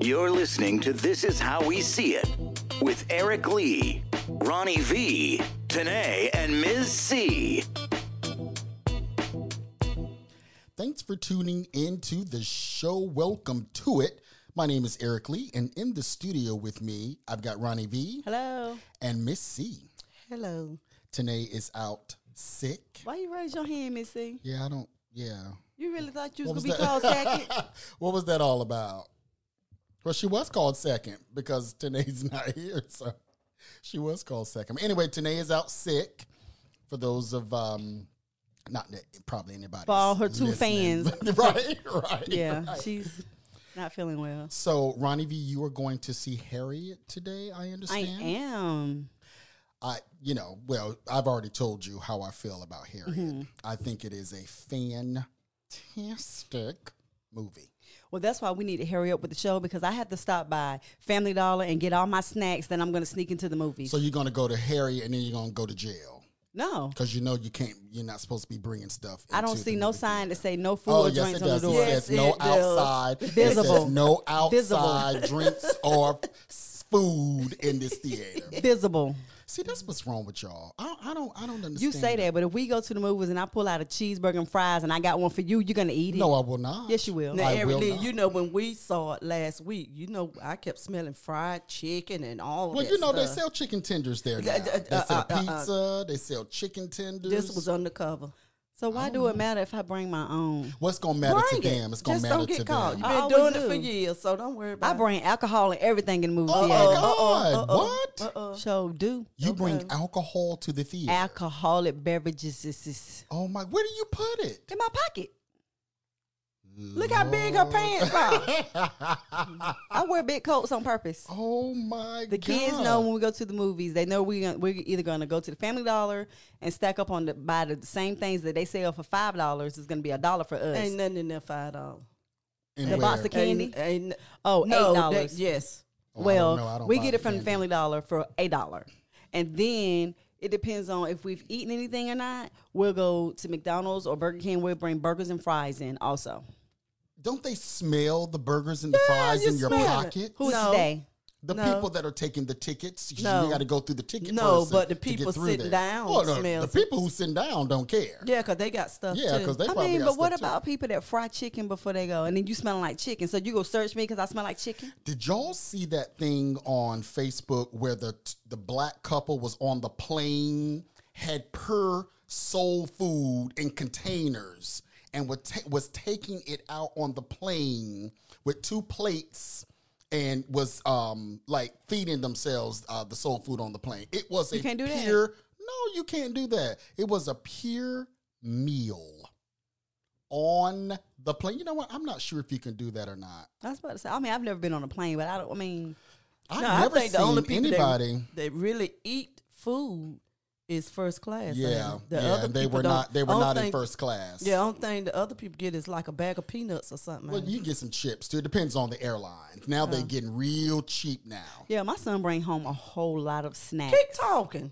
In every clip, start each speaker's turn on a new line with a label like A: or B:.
A: You're listening to This Is How We See It with Eric Lee, Ronnie V, Tanae, and Ms. C.
B: Thanks for tuning into the show. Welcome to it. My name is Eric Lee, and in the studio with me, I've got Ronnie V
C: Hello.
B: and Miss C.
C: Hello.
B: Tanae is out sick.
C: Why you raise your hand, Miss C?
B: Yeah, I don't. Yeah.
C: You really thought you was
B: What
C: gonna
B: was
C: be called second?
B: what was that all about? Well, she was called second because Tanae's not here, so she was called second. Anyway, Tanae is out sick. For those of um, not that probably anybody.
C: For all her two fans.
B: right? Right.
C: Yeah,
B: right.
C: she's not feeling well.
B: So, Ronnie V, you are going to see Harriet today. I understand.
C: I am.
B: I, you know, well, I've already told you how I feel about Harriet.
C: Mm-hmm.
B: I think it is a fantastic movie.
C: Well, that's why we need to hurry up with the show because I have to stop by Family Dollar and get all my snacks. Then I'm going to sneak into the movies.
B: So you're going to go to Harry and then you're going to go to jail
C: no,
B: because you know you can't. You're not supposed to be bringing stuff.
C: I don't see
B: the
C: no sign that
B: theater.
C: say no oh, food
B: Oh
C: or
B: yes,
C: drinks
B: it
C: on the
B: does.
C: door.
B: It says no
D: it does.
B: outside. It
C: Visible.
B: says no
C: Visible.
B: outside drinks or food in this theater.
C: Visible.
B: See, that's what's wrong with y'all. I don't. I don't. I don't understand.
C: You say that, but if we go to the movies and I pull out a cheeseburger and fries and I got one for you, you're gonna eat it.
B: No, I will not.
C: Yes, you will.
D: Now,
B: I will
D: Lee, you know when we saw it last week, you know I kept smelling fried chicken and all.
B: Well,
D: that
B: you know they sell chicken tenders there. Now.
D: Uh, uh,
B: They
D: uh,
B: sell
D: uh, uh, uh.
B: pizza. They sell chicken tenders.
D: This was undercover.
C: So why do it oh. matter if I bring my own?
B: What's gonna matter
D: Bring
B: to
D: it.
B: them? It's gonna
D: Just
B: matter
D: don't get
B: to
D: caught.
B: them.
D: You've been
C: always
D: doing it for years, so don't worry about it.
C: I bring alcohol and everything in the movie
B: Oh
C: theater.
B: my God!
D: uh-uh,
B: what?
D: uh-uh.
C: So do
B: You bring alcohol to the theater?
C: alcoholic beverages is- is
B: oh my! Where do you put it?
C: in my pocket.
D: Look how big her pants are.
C: I wear big coats on purpose.
B: Oh my! God.
C: The kids
B: God.
C: know when we go to the movies, they know we gon- we're either going to go to the Family Dollar and stack up on the buy the same things that they sell for five dollars is going to be a dollar for us.
D: Ain't nothing in there five dollars.
B: And
C: the box of candy.
D: Ain't, ain't,
C: Oh,
D: no,
C: eight dollars.
D: yes.
B: Oh,
C: well,
B: don't know. I don't
C: we get it from the. Family Dollar for a dollar, and then it depends on if we've eaten anything or not. We'll go to McDonald's or Burger King. We'll bring burgers and fries in also.
B: Don't they smell the burgers and the
D: Yeah,
B: fries
D: you
B: in your pocket?
C: Who's
D: No.
C: today?
B: The
D: No.
B: people that are taking the tickets, you
D: No.
B: got to go through the ticket.
D: No,
B: person
D: but the people
B: through
D: sitting
B: there.
D: down
B: Oh, no, the people who sitting down don't care.
D: Yeah, because they got stuff
B: Yeah, because they
C: I
B: probably
C: mean,
B: got
C: but what
B: stuff, too.
C: about people that fry chicken before they go, and then you smell like chicken? So you go search me because I smell like chicken?
B: Did y'all see that thing on Facebook where the the black couple was on the plane, had per soul food in containers, and was ta- was taking it out on the plane with two plates and was um like feeding themselves uh, the soul food on the plane. It was a
C: You can't do that.
B: pure no, you can't do that. It was a pure meal on the plane. You know what? I'm not sure if you can do that or not.
C: I was about to say. I mean, I've never been on a plane, but I don't. I mean,
B: I've
D: No, I
B: never
D: think the
B: seen
D: only people
B: anybody.
D: that, that really eat food is first class.
B: yeah,
D: ain't it? the
B: yeah,
D: other
B: they were
D: don't-
B: They were
D: only
B: not in first class.
D: Yeah, only thing the other people get is like a bag of peanuts or something.
B: Well, you get some chips too. It depends on the airlines. Now they're getting real cheap now.
C: yeah, my son bring home a whole lot of snacks.
D: keep talking.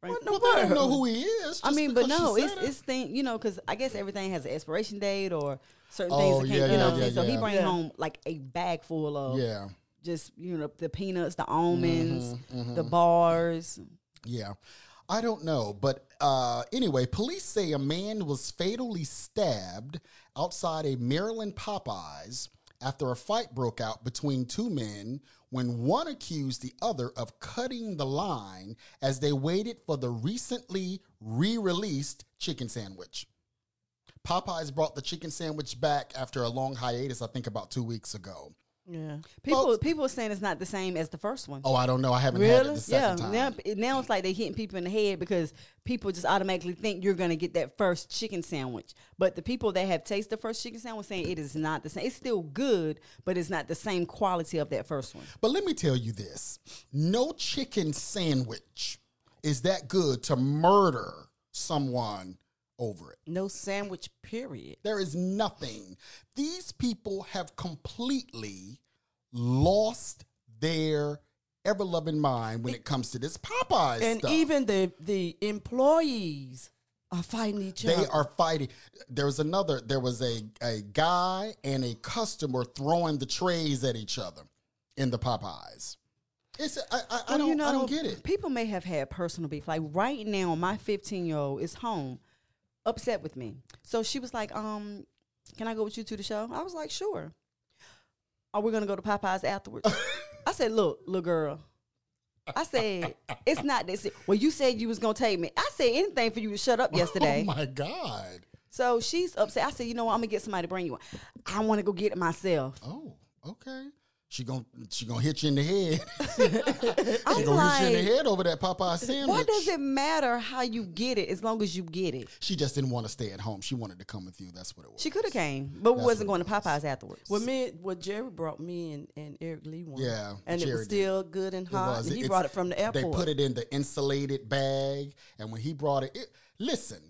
D: What in the
B: Well, they don't know who he is.
C: I mean, but no, it's
B: it.
C: it's thing you know because I guess everything has an expiration date or certain
B: Oh,
C: things that
B: yeah,
C: can't you know.
B: yeah,
C: what I'm saying?
B: yeah,
C: so he
B: yeah.
C: bring
D: Yeah.
C: home like a bag full of
B: yeah,
C: just you know the peanuts, the almonds,
B: Mm-hmm,
C: the bars.
B: yeah. I don't know, but uh, anyway, police say a man was fatally stabbed outside a Maryland Popeyes after a fight broke out between two men when one accused the other of cutting the line as they waited for the recently re-released chicken sandwich. Popeyes brought the chicken sandwich back after a long hiatus, I think about two weeks ago.
D: Yeah.
C: People
B: Well-
C: people are saying it's not the same as the first one.
B: Oh, I don't know. I haven't had it
D: Really?
B: the second
C: yeah,
B: time.
C: now now it's like they hitting people in the head because people just automatically think you're gonna get that first chicken sandwich. But the people that have tasted the first chicken sandwich saying it is not the same. It's still good, but it's not the same quality of that first one.
B: But let me tell you this no chicken sandwich is that good to murder someone over it.
D: No sandwich, period.
B: There is nothing. These people have completely lost their ever loving mind when it comes to this Popeyes
D: And
B: stuff.
D: even the the employees are fighting each
B: They
D: other.
B: are fighting. There was another. There was a a guy and a customer throwing the trays at each other in the Popeyes. It's I, I, I don't
C: you know,
B: I don't get it.
C: People may have had personal beef. Like right now, my 15 year old is home, upset with me. So she was like, "Um, can I go with you to the show?" I was like, "Sure." Are we gonna go to Popeyes afterwards? I said, "Look, little girl." I said, "It's not this." Well, you said you was gonna take me. I said anything for you to shut up yesterday.
B: Oh my god.
C: So she's upset. I said, "You know what? I'm gonna get somebody to bring you one. I want to go get it myself."
B: Oh, okay. She gonna she gonna hit you in the head.
C: I'm
B: she gonna hit you in the head over that Popeye sandwich.
C: why does it matter how you get it as long as you get it?
B: She just didn't want to stay at home. She wanted to come with you. That's what it was.
C: She could have came, but we
B: That's
C: wasn't
B: what
C: going to Popeyes afterwards.
D: well, me, well, Jerry brought me and, and Eric Lee one.
B: Yeah,
D: and it
B: Jerry
D: was
B: did.
D: still good and
B: It
D: hot.
B: was.
D: And he
B: It's-
D: brought it from the airport.
B: They put it in the insulated bag, and when he brought it, it listen,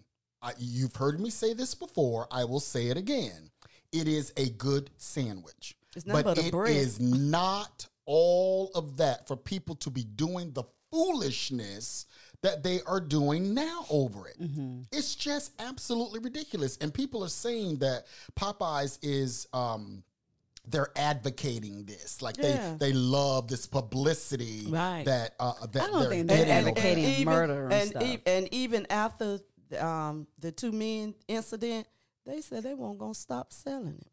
B: I, you've heard me say this before. I will say it again. It is a good sandwich,
D: It's nothing
B: but
D: but a
B: it
D: bread.
B: is not all of that for people to be doing the foolishness that they are doing now over it.
D: Mm-hmm.
B: It's just absolutely ridiculous, and people are saying that Popeyes is. Um, they're advocating this, like
D: Yeah.
B: they they love this publicity
D: Right.
B: that uh, that
C: I don't
B: they're
C: think they're
B: getting over
C: advocating murder and
D: and,
C: stuff.
D: e- and even after um, the two men incident, they said they weren't gonna stop selling it.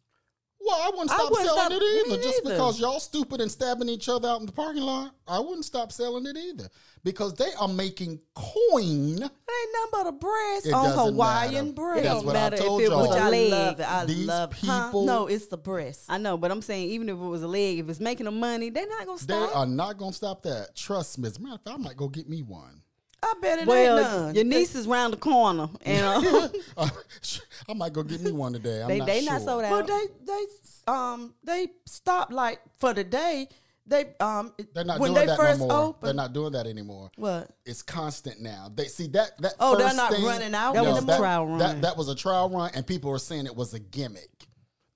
B: Well, I wouldn't
D: I
B: stop
D: wouldn't
B: selling
D: stop-
B: it
D: me
B: either. Just
D: neither.
B: because y'all stupid and stabbing each other out in the parking lot, I wouldn't stop selling it either. Because they are making coin.
D: It ain't nothing but a breast
B: It
D: on Hawaiian
B: matter.
D: bread.
C: It
B: That's
C: don't
B: I
C: matter if it was
B: y'all.
D: Which
C: a
D: I
C: leg.
D: love it. I
B: These
D: love huh?
B: people-
D: No, it's the breast.
C: I know, but I'm saying even if it was a leg, if it's making them money, they're not gonna stop.
B: They
C: stop.
B: are not going to stop that. Trust me. As a matter of fact, I might go get me one.
D: I bet it
C: well,
D: ain't none.
C: your niece is round the corner, and uh,
B: I might go get me one today. I'm
C: they
B: not
C: they
B: sure.
C: not sold out.
D: Well, they they um they stopped like for the day. They um
B: They're not
D: when
B: doing
D: they
B: that
D: first
B: no more.
D: opened.
B: They're not doing that anymore.
D: what?
B: It's constant now. They see that that.
D: Oh, they're not
B: thing-
D: running out
C: That was
D: anymore?
C: a trial run.
B: That, that was a trial run, and people were saying it was a gimmick.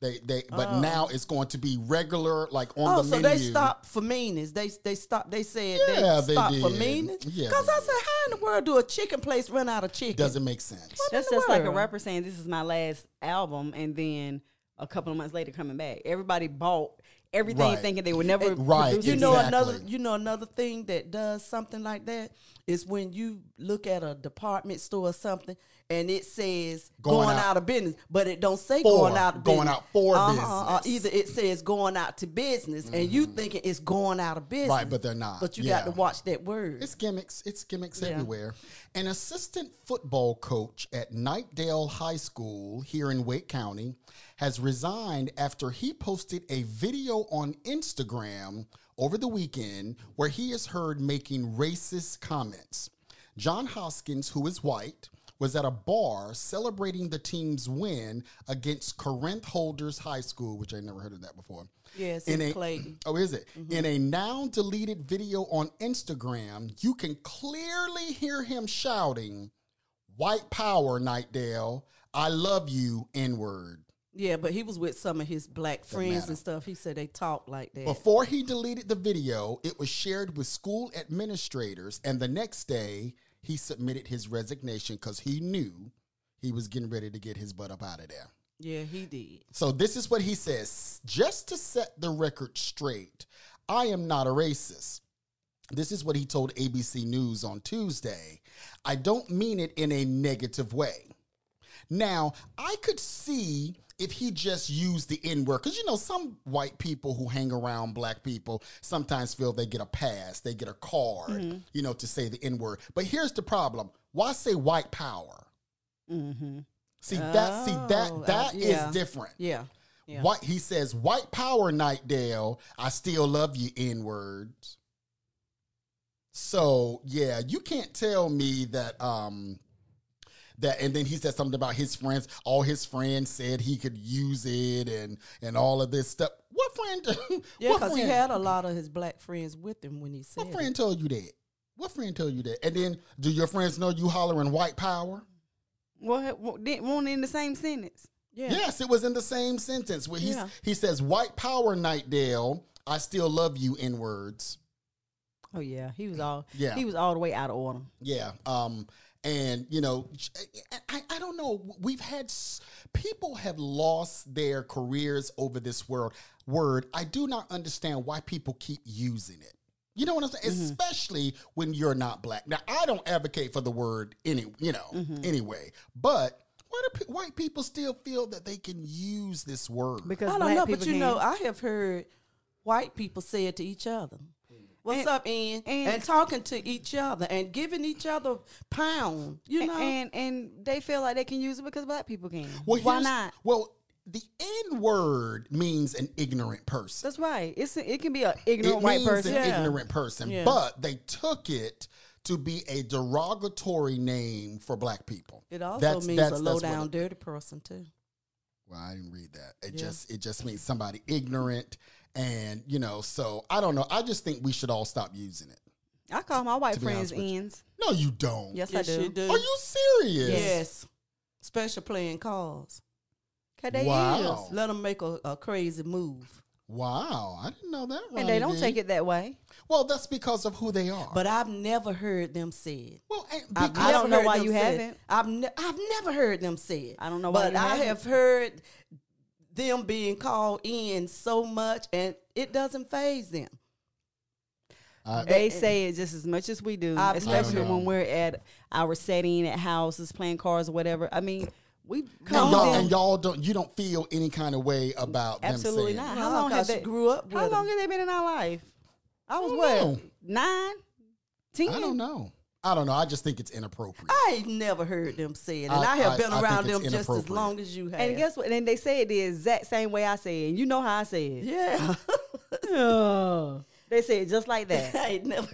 B: They they, but oh. now it's going to be regular, like on
D: Oh,
B: the
D: so
B: menu.
D: So they stopped for meanness. They they stopped. They said
B: Yeah,
D: they
B: they
D: stopped for
B: did.
D: meanness.
B: Yeah,
D: Because I said, how in the world do a chicken place run out of chicken?
B: Doesn't make sense.
C: That's
D: in the
C: just like a rapper saying this is my last album, and then a couple of months later coming back. Everybody bought everything
B: Right.
C: thinking they would never.
B: Right,
C: produce
D: You
C: it.
D: know
B: Exactly.
D: another. You know another thing that does something like that is when you look at a department store or something and it says
B: Going
D: going,
B: out-
D: out, of business, but it don't say
B: For-
D: going out of
B: going
D: business.
B: out for
D: Uh-huh,
B: business. Mm-hmm.
D: Or either it says going out to business, and you thinking it's going out of business,
B: Right, but they're not.
D: But you
B: Yeah.
D: got to watch that word.
B: It's gimmicks. It's gimmicks
D: Yeah.
B: everywhere. An assistant football coach at Knightdale High School here in Wake County has resigned after he posted a video on Instagram over the weekend where he is heard making racist comments. John Hoskins, who is white, was at a bar celebrating the team's win against Corinth Holders High School, which I never heard of that before.
D: Yes,
B: in
D: in
B: a
D: Clayton.
B: Oh, is it? Mm-hmm. In a now deleted video on Instagram, you can clearly hear him shouting, White power, Knightdale. I love you, N word.
D: Yeah, but he was with some of his black friends and stuff. He said they talked like that.
B: Before he deleted the video, it was shared with school administrators, and the next day, he submitted his resignation because he knew he was getting ready to get his butt up out of there.
D: yeah, he did.
B: So this is what he says. Just to set the record straight, I am not a racist. This is what he told ABC News on Tuesday. I don't mean it in a negative way. Now, I could see if he just used the N word, because you know, some white people who hang around black people sometimes feel they get a pass, they get a card, you know, to say the N word. But here's the problem why say white power? See, that, see,
D: Oh,
B: that, that
D: uh,
B: is different.
D: Yeah. Yeah.
B: White, he says, "White power, Knightdale. I still love you." N words. So yeah, you can't tell me that. Um, that and then he said something about his friends. All his friends said he could use it, and and all of this stuff. What friend?
D: Yeah, because he had a lot of his black friends with him when he said
B: What
D: it.
B: friend told you that? What friend told you that? And then, do your friends know you hollering white power?
C: Well, well, didn't won't in the same sentence.
D: Yeah.
B: Yes, it was in the same sentence where he's,
D: Yeah.
B: he says, "White power, Knightdale. I still love you." In words.
C: Oh yeah, he was all
B: Yeah.
C: he was all the way out of order.
B: Yeah. Um, And you know, I, I don't know. We've had people have lost their careers over this word. Word. I do not understand why people keep using it. You know what I'm saying? Especially when you're not black. Now, I don't advocate for the word any, you know, anyway. But why do pe- white people still feel that they can use this word?
C: Because
D: I don't know, but you
C: can.
D: know, I have heard white people say it to each other. What's
C: And-
D: up, Ian?
C: and-
D: And, talking to each other and giving each other pound. You know,
C: and and they feel like they can use it because black people can.
B: Well,
C: Why not?
B: Well, the N word means an ignorant person.
C: That's right. It's it can be an
B: It
C: ignorant white
B: means
C: person.
B: an
D: Yeah.
B: ignorant person,
D: Yeah.
B: but they took it to be a derogatory name for black people.
D: it also
B: That's-
D: means
B: that's-
D: a low down,
B: it-
D: dirty person too.
B: Well, I didn't read that. It
D: Yeah.
B: just it just means somebody ignorant, and you know. So I don't know. I just think we should all stop using it.
C: I call my white
B: To
C: friends
B: honest you.
C: ends.
B: No, you don't.
C: Yes,
D: Yes,
C: I do.
D: you do.
B: Are you serious?
D: Yes. Special playing calls.
C: Cause they
B: Wow.
C: is.
D: Let them make a, a crazy move.
B: Wow, I didn't know that.
C: And they don't
B: V.
C: take it that way.
B: Well, that's because of who they are.
D: But I've never heard them say it.
B: well,
D: I've
B: because-
C: I don't know why you
D: say
C: haven't.
D: I've ne- I've never heard them say it.
C: I don't know why
D: But
C: you
D: I
C: haven't.
D: have heard them being called in so much, and it doesn't phase them.
B: Uh, I-
C: They say it just as much as we do,
D: I've-
C: especially
B: I
C: when we're at our setting at houses playing cards or whatever. I mean, we
B: and
C: know
B: y'all, and y'all don't you don't feel any kind of way about
C: Absolutely
B: them saying
C: not. How
D: No,
C: long have
D: 'cause
C: they
D: grew up
C: How
D: with
C: long have they been in our life? I was
B: don't
C: what
B: know.
C: nine, ten.
B: I don't know. I don't know. I just think it's inappropriate.
D: I ain't never heard them say it, and I,
B: I-
D: have
B: I-
D: been
B: I
D: around
B: it's
D: them just as long as you have.
C: And guess what? And they say it the exact same way I say it. And you know how I say it.
D: yeah,
C: Yeah. they say it just like that.
D: I ain't never.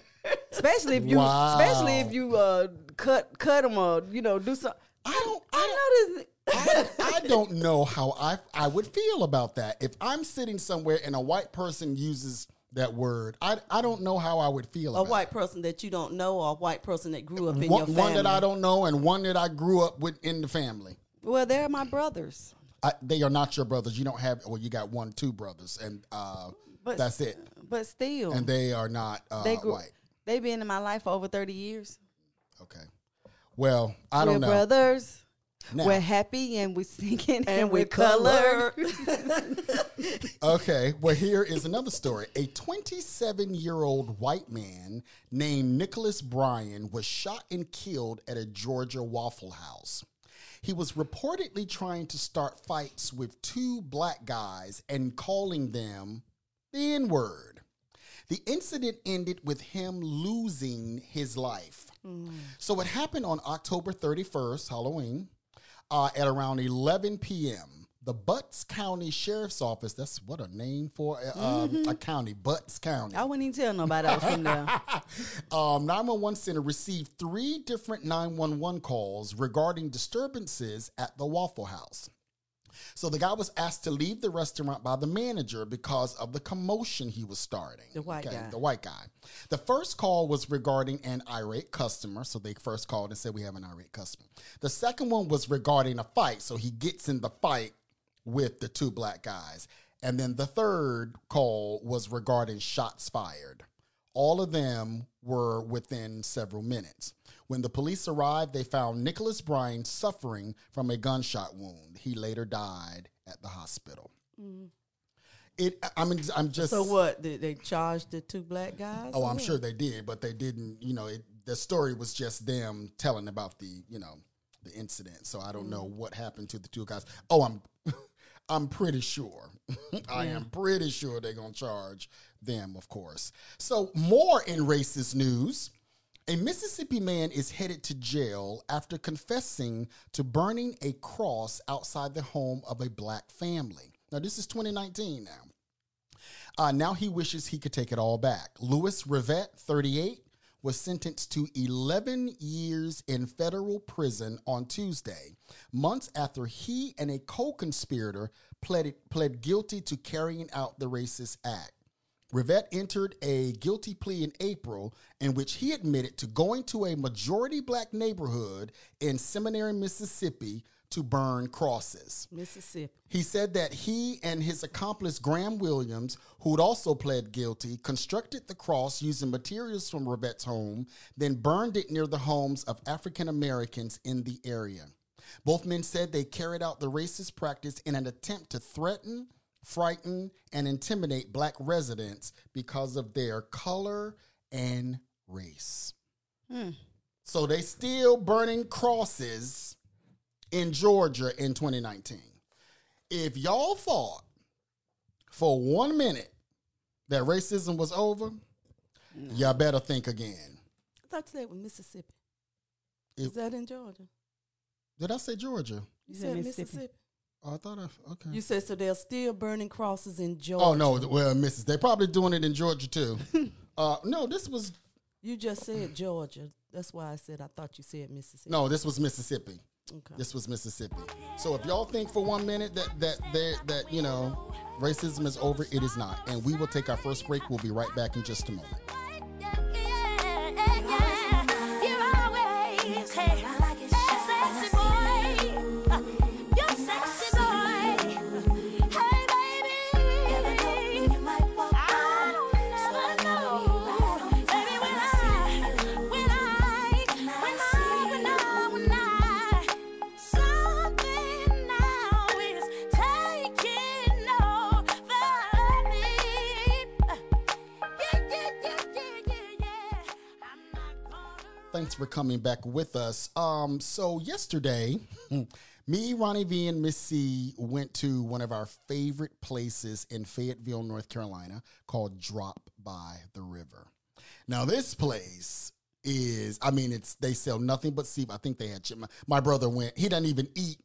C: especially if you,
B: Wow.
C: especially if you uh, cut cut them or you know do something.
B: I don't. I
C: I
B: don't.
C: know this.
B: I, I don't know how I I would feel about that if I'm sitting somewhere and a white person uses that word. I I don't know how I would feel
D: A white person that you don't know, or a white person that grew up in
B: One,
D: your family.
B: one that I don't know and one that I grew up with in the family.
C: Well, they're my brothers.
B: I, they are not your brothers. You don't have. Well, you got one, two brothers, and uh,
C: But
B: that's it.
C: But still,
B: And they are not uh,
C: they grew.
B: white.
C: They been in my life for over thirty years.
B: Okay. Well, I
C: we're
B: don't know.
C: brothers.
B: Now-
C: We're happy and we're singing and,
D: and
C: we're colored.
D: colored.
B: Okay, well, here is another story. A 27 year old white man named Nicholas Bryan was shot and killed at a Georgia Waffle House. He was reportedly trying to start fights with two black guys and calling them the N word. The incident ended with him losing his life. Mm. So it happened on October 31st, Halloween, uh, at around 11 p.m. The Butts County Sheriff's Office, that's what a name for a, um, a county, Butts County.
C: I wouldn't even tell nobody I was from there.
B: um, 911 Center received three different 911 calls regarding disturbances at the Waffle House. So the guy was asked to leave the restaurant by the manager because of the commotion he was starting.
D: The white guy.
B: The white guy. The first call was regarding an irate customer. So they first called and said, We have an irate customer. The second one was regarding a fight. So he gets in the fight with the two black guys. And then the third call was regarding shots fired. All of them were within several minutes. When the police arrived, they found Nicholas Bryan suffering from a gunshot wound. He later died at the hospital. Mm. It. I mean, I'm just.
D: so what? Did they charge the two black guys?
B: Oh, I'm
D: what?
B: sure they did, but they didn't. You know, it, the story was just them telling about the, you know, the incident. So I don't know mm. what happened to the two guys. Oh, I'm, I'm pretty sure. I am pretty sure they're gonna charge them, of course. So more in racist news. A Mississippi man is headed to jail after confessing to burning a cross outside the home of a black family. Now, this is 2019 now. Uh, now he wishes he could take it all back. Louis Rivette, 38, was sentenced to 11 years in federal prison on Tuesday, months after he and a co conspirator pled, pled guilty to carrying out the racist act. Rivette entered a guilty plea in April in which he admitted to going to a majority black neighborhood in Seminary, Mississippi to burn crosses.
D: Mississippi.
B: He said that he and his accomplice Graham Williams, who'd also pled guilty, constructed the cross using materials from Rovette's home, then burned it near the homes of African Americans in the area. Both men said they carried out the racist practice in an attempt to threaten, frighten, and intimidate black residents because of their color and race. Hmm. So they still burning crosses in Georgia in 2019. If y'all thought for one minute that racism was over, y'all better think again.
D: I thought you said it was Mississippi.
B: It-
D: Is that in Georgia?
B: Did I say Georgia?
D: You
C: said
D: said
C: Mississippi.
D: Mississippi.
B: Oh, I thought I okay.
D: You said so they're still burning crosses in Georgia.
B: oh no, well, Mrs. They're probably doing it in Georgia too. uh, no, this was
D: You just said Georgia. That's why I said I thought you said Mississippi.
B: no, this was Mississippi.
D: Okay.
B: This was Mississippi. So if y'all think for one minute that that that, that you know racism is over, it is not. And we will take our first break. We'll be right back in just a moment. For coming back with us. Um, so yesterday, me, Ronnie V, and Miss C went to one of our favorite places in Fayetteville, North Carolina, called Drop by the River. Now, this place is, I mean, it's they sell nothing but seafood. I think they had chicken. My brother went. He doesn't even eat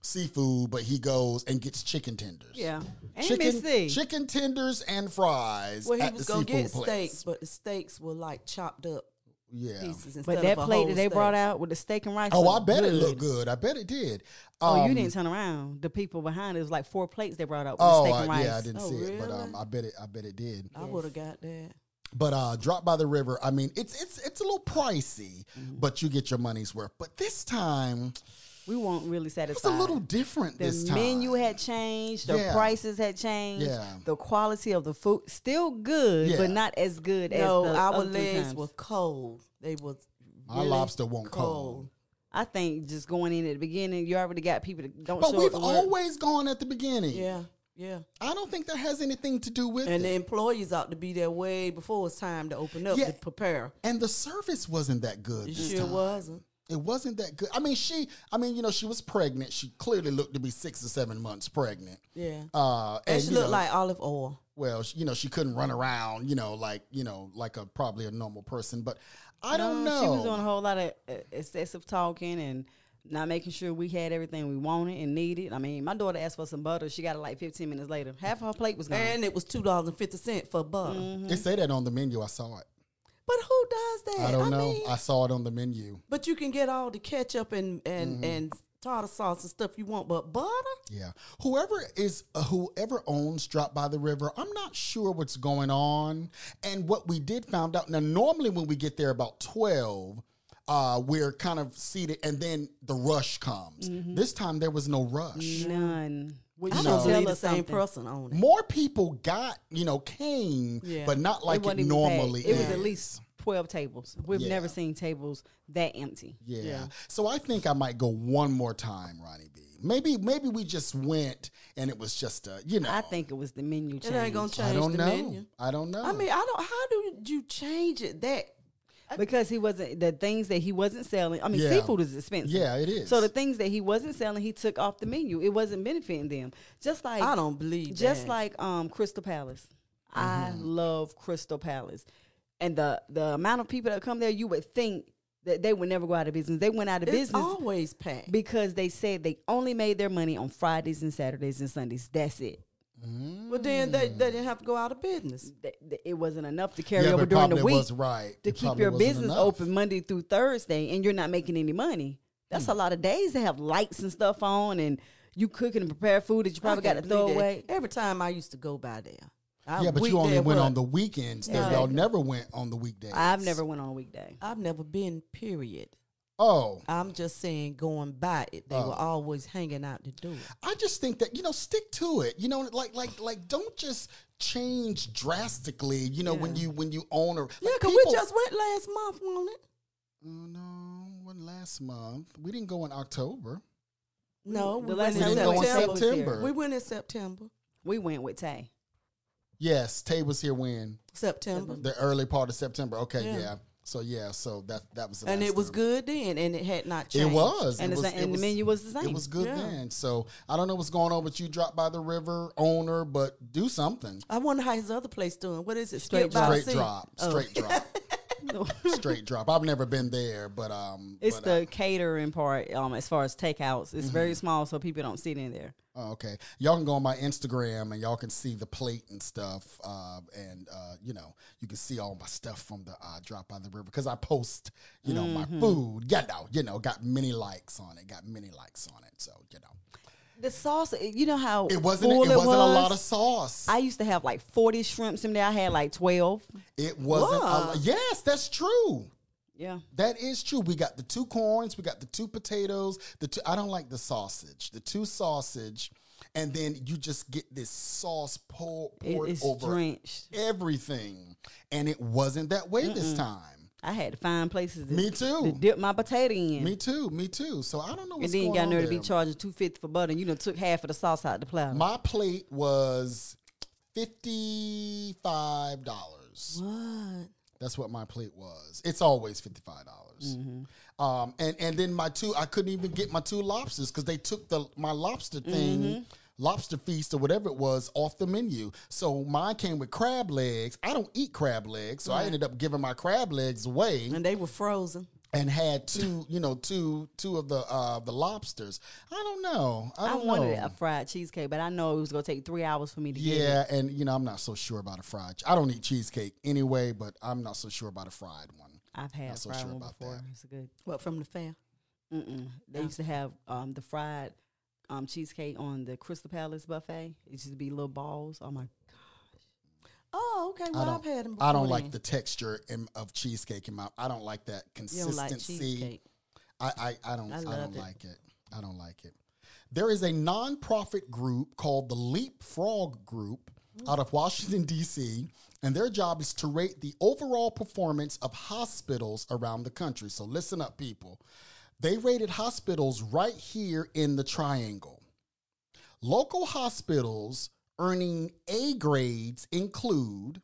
B: seafood, but he goes and gets chicken tenders.
C: Yeah. And
B: chicken,
C: Miss C.
B: chicken tenders and fries.
D: Well, he was gonna get
B: place.
D: steaks, but the steaks were like chopped up
B: Yeah.
D: pieces instead
C: But that
D: of a
C: plate
D: whole
C: that they
D: steak.
C: brought out with the steak and rice.
B: Oh, I
C: looked
B: bet it looked good. I bet it did.
C: Oh, you
B: Um,
C: didn't turn around. The people behind it was like four plates they brought out with
B: Oh,
C: the steak
B: I-
C: and rice.
B: yeah, I didn't
D: Oh,
B: see it, but
D: really?
B: um, I bet it. I bet it did.
D: I would have got that.
B: But uh, drop by the river. I mean, it's it's it's a little pricey,
C: Mm-hmm.
B: but you get your money's worth. But this time,
C: We weren't really satisfied.
B: it's a little different.
C: the
B: this time, The
C: menu had changed, the
B: Yeah.
C: prices had changed,
B: Yeah.
C: the quality of the food still good,
B: Yeah.
C: but not as good
D: No,
C: as the
D: our
C: other
D: legs
C: times.
D: were cold. They was
B: My
D: really
B: lobster won't cold.
C: I think just going in at the beginning, you already got people that don't
B: But
C: show
B: we've
C: up to work.
B: always gone at the beginning.
D: Yeah, yeah.
B: I don't think that has anything to do with it.
D: And the employees ought to be there way before it's time to open up
B: Yeah.
D: to prepare.
B: and the service wasn't that good.
D: It
B: this
D: sure
B: time.
D: wasn't.
B: It wasn't that good. I mean, she. I mean, you know, she was pregnant. She clearly looked to be six or seven months pregnant.
D: Yeah.
B: Uh,
D: and,
B: and
D: she
B: you
D: looked
B: know,
D: like olive oil.
B: well, you know, she couldn't run around, you know, like you know, like a probably a normal person. But I don't know.
C: She was doing a whole lot of uh, excessive talking and not making sure we had everything we wanted and needed. I mean, my daughter asked for some butter. She got it like 15 minutes later. Half of her plate was gone.
D: And it was two dollars and fifty cent for butter.
B: They say that on the menu. I saw it.
D: But who does that?
B: I don't know.
D: mean,
B: I saw it on the menu.
D: but you can get all the ketchup and and
B: Mm-hmm.
D: and tartar sauce and stuff you want, but butter?
B: Yeah. Whoever is uh, whoever owns Drop by the River, I'm not sure what's going on. And what we did found out. Now, normally when we get there about twelve, uh, we're kind of seated, and then the rush comes.
C: Mm-hmm.
B: This time there was no rush.
C: None. Which
D: I
B: You
D: don't
B: know.
C: tell
D: the same person on it.
B: More people got, you know, came,
D: Yeah.
B: but not like it,
C: wasn't even
B: normally
C: It was at least 12 tables. We've
B: Yeah.
C: never seen tables that empty.
B: Yeah.
D: Yeah.
B: So I think I might go one more time, Ronnie V. Maybe maybe we just went and it was just a, you know.
C: I think it was the menu change.
D: It ain't gonna change
B: I don't
D: the
B: know.
D: menu.
B: I don't know.
D: I mean, I don't. How do you change it? That
C: because he wasn't the things that he wasn't selling. I mean,
B: Yeah.
C: seafood is expensive.
B: Yeah, it is.
C: So the things that he wasn't selling, he took off the menu. It wasn't benefiting them. Just like
D: I don't believe.
C: just
D: that.
C: like um Crystal Palace. I
B: Mm-hmm.
C: love Crystal Palace, and the the amount of people that come there, you would think that they would never go out of business. They went out of
D: it's
C: business
D: always packed.
C: because they said they only made their money on Fridays and Saturdays and Sundays. That's it.
D: But then they, they didn't have to go out of business.
C: Th- th- It wasn't enough to carry
B: yeah,
C: over during the week
B: was right.
C: to
B: It
C: keep your business
B: enough.
C: open Monday through Thursday, and you're not making any money. That's
B: Hmm.
C: a lot of days to have lights and stuff on, and you cooking and prepare food that you probably got to throw
D: believe that.
C: away.
D: Every time I used to go by there. I
B: Yeah, but you only went
D: what?
B: on the weekends. though.
C: Yeah.
B: Y'all never went on the weekdays.
C: I've never went on a weekday.
D: I've never been. Period.
B: Oh,
D: I'm just saying, going by it, they were oh. always hanging out the door.
B: I just think that you know, stick to it. You know, like like like, don't just change drastically. You know, when you when you own a like
D: Yeah, because we just went last month, wasn't it?
B: Oh, no, wasn't last month. We didn't go in October.
D: No,
C: The
D: we
C: last
D: went
B: We
C: time
D: in
B: didn't go in
C: September was.
B: September.
D: We went in September.
C: We went with Tay.
B: Yes, Tay was here when
D: September.
B: the early part of September. Okay, yeah.
D: Yeah.
B: So yeah, so that that was the
D: And it was
B: time.
D: good then, and it had not
B: It
D: changed.
B: was,
C: And
B: it
C: the
B: was, it
C: and the
B: was-
C: menu was the same.
B: It was good
D: Yeah.
B: then. So I don't know what's going on with you. Drop by the river owner, but do something.
D: I wonder how his other place doing. What is it?
C: Straight
D: Skip by the
B: Straight drop,
C: Oh.
B: straight drop, straight drop. I've never been there, but um,
C: It's
B: but,
C: the
B: uh,
C: catering part, um, as far as takeouts. It's
B: Mm-hmm.
C: very small, so people don't sit in there.
B: Oh, okay. Y'all can go on my Instagram and y'all can see the plate and stuff. Uh, and, uh, you know, you can see all my stuff from the uh, Drop by the River because I post, you know,
C: Mm-hmm.
B: my food. You know, you know, got many likes on it. Got many likes on it. So, you know,
C: The sauce, you know how
B: it wasn't,
C: full
B: it wasn't a lot of sauce.
C: I used to have like forty shrimps in there. I had like twelve.
B: it wasn't, a, yes, that's true.
C: Yeah,
B: That is true. We got the two corns, we got the two potatoes, the two I don't like the sausage. The two sausage, and then you just get this sauce pour, poured over
C: drenched.
B: everything. And it wasn't that way this time.
C: I had to find places. To,
B: Me too.
C: To dip my potato in.
B: Me too, me too. So I don't know
C: and then got there to be charging two fifty for butter. and You know, took half of the sauce out the platter.
B: My plate was fifty five dollars.
D: What?
B: That's what my plate was. It's always fifty five dollars.
C: Mm-hmm.
B: Um, and and then my two, I couldn't even get my two lobsters because they took the my lobster thing,
C: Mm-hmm.
B: Lobster feast or whatever it was, off the menu. So mine came with crab legs. I don't eat crab legs, so I ended up giving my crab legs away
D: And they were frozen.
B: and had two, you know, two two of the uh the lobsters. I don't know. I
C: I
B: don't
C: wanted
B: know.
C: a fried cheesecake, but I know it was gonna take three hours for me to get.
B: Yeah, and you know, I'm not so sure about a fried. I don't eat cheesecake anyway, but I'm not so sure about a fried one.
C: I've had
B: Not so
C: fried
B: sure
C: one
B: about
C: before.
B: that.
C: It's good.
D: What from the fair?
C: Mm-mm. They used to have um, the fried um, cheesecake on the Crystal Palace buffet. It used to be little balls. Oh my! Gosh.
D: Oh, okay.
B: I
D: Well,
B: don't.
D: I've had them.
B: I don't like the texture in, of cheesecake in my. I don't like that
D: don't like
B: consistency. I, I, I don't.
D: I
B: I, don't
D: it.
B: like it. I don't like it. There is a nonprofit group called the Leapfrog Group out of Washington D.C. and their job is to rate the overall performance of hospitals around the country. So listen up, people. They rated hospitals right here in the Triangle. Local hospitals earning A grades include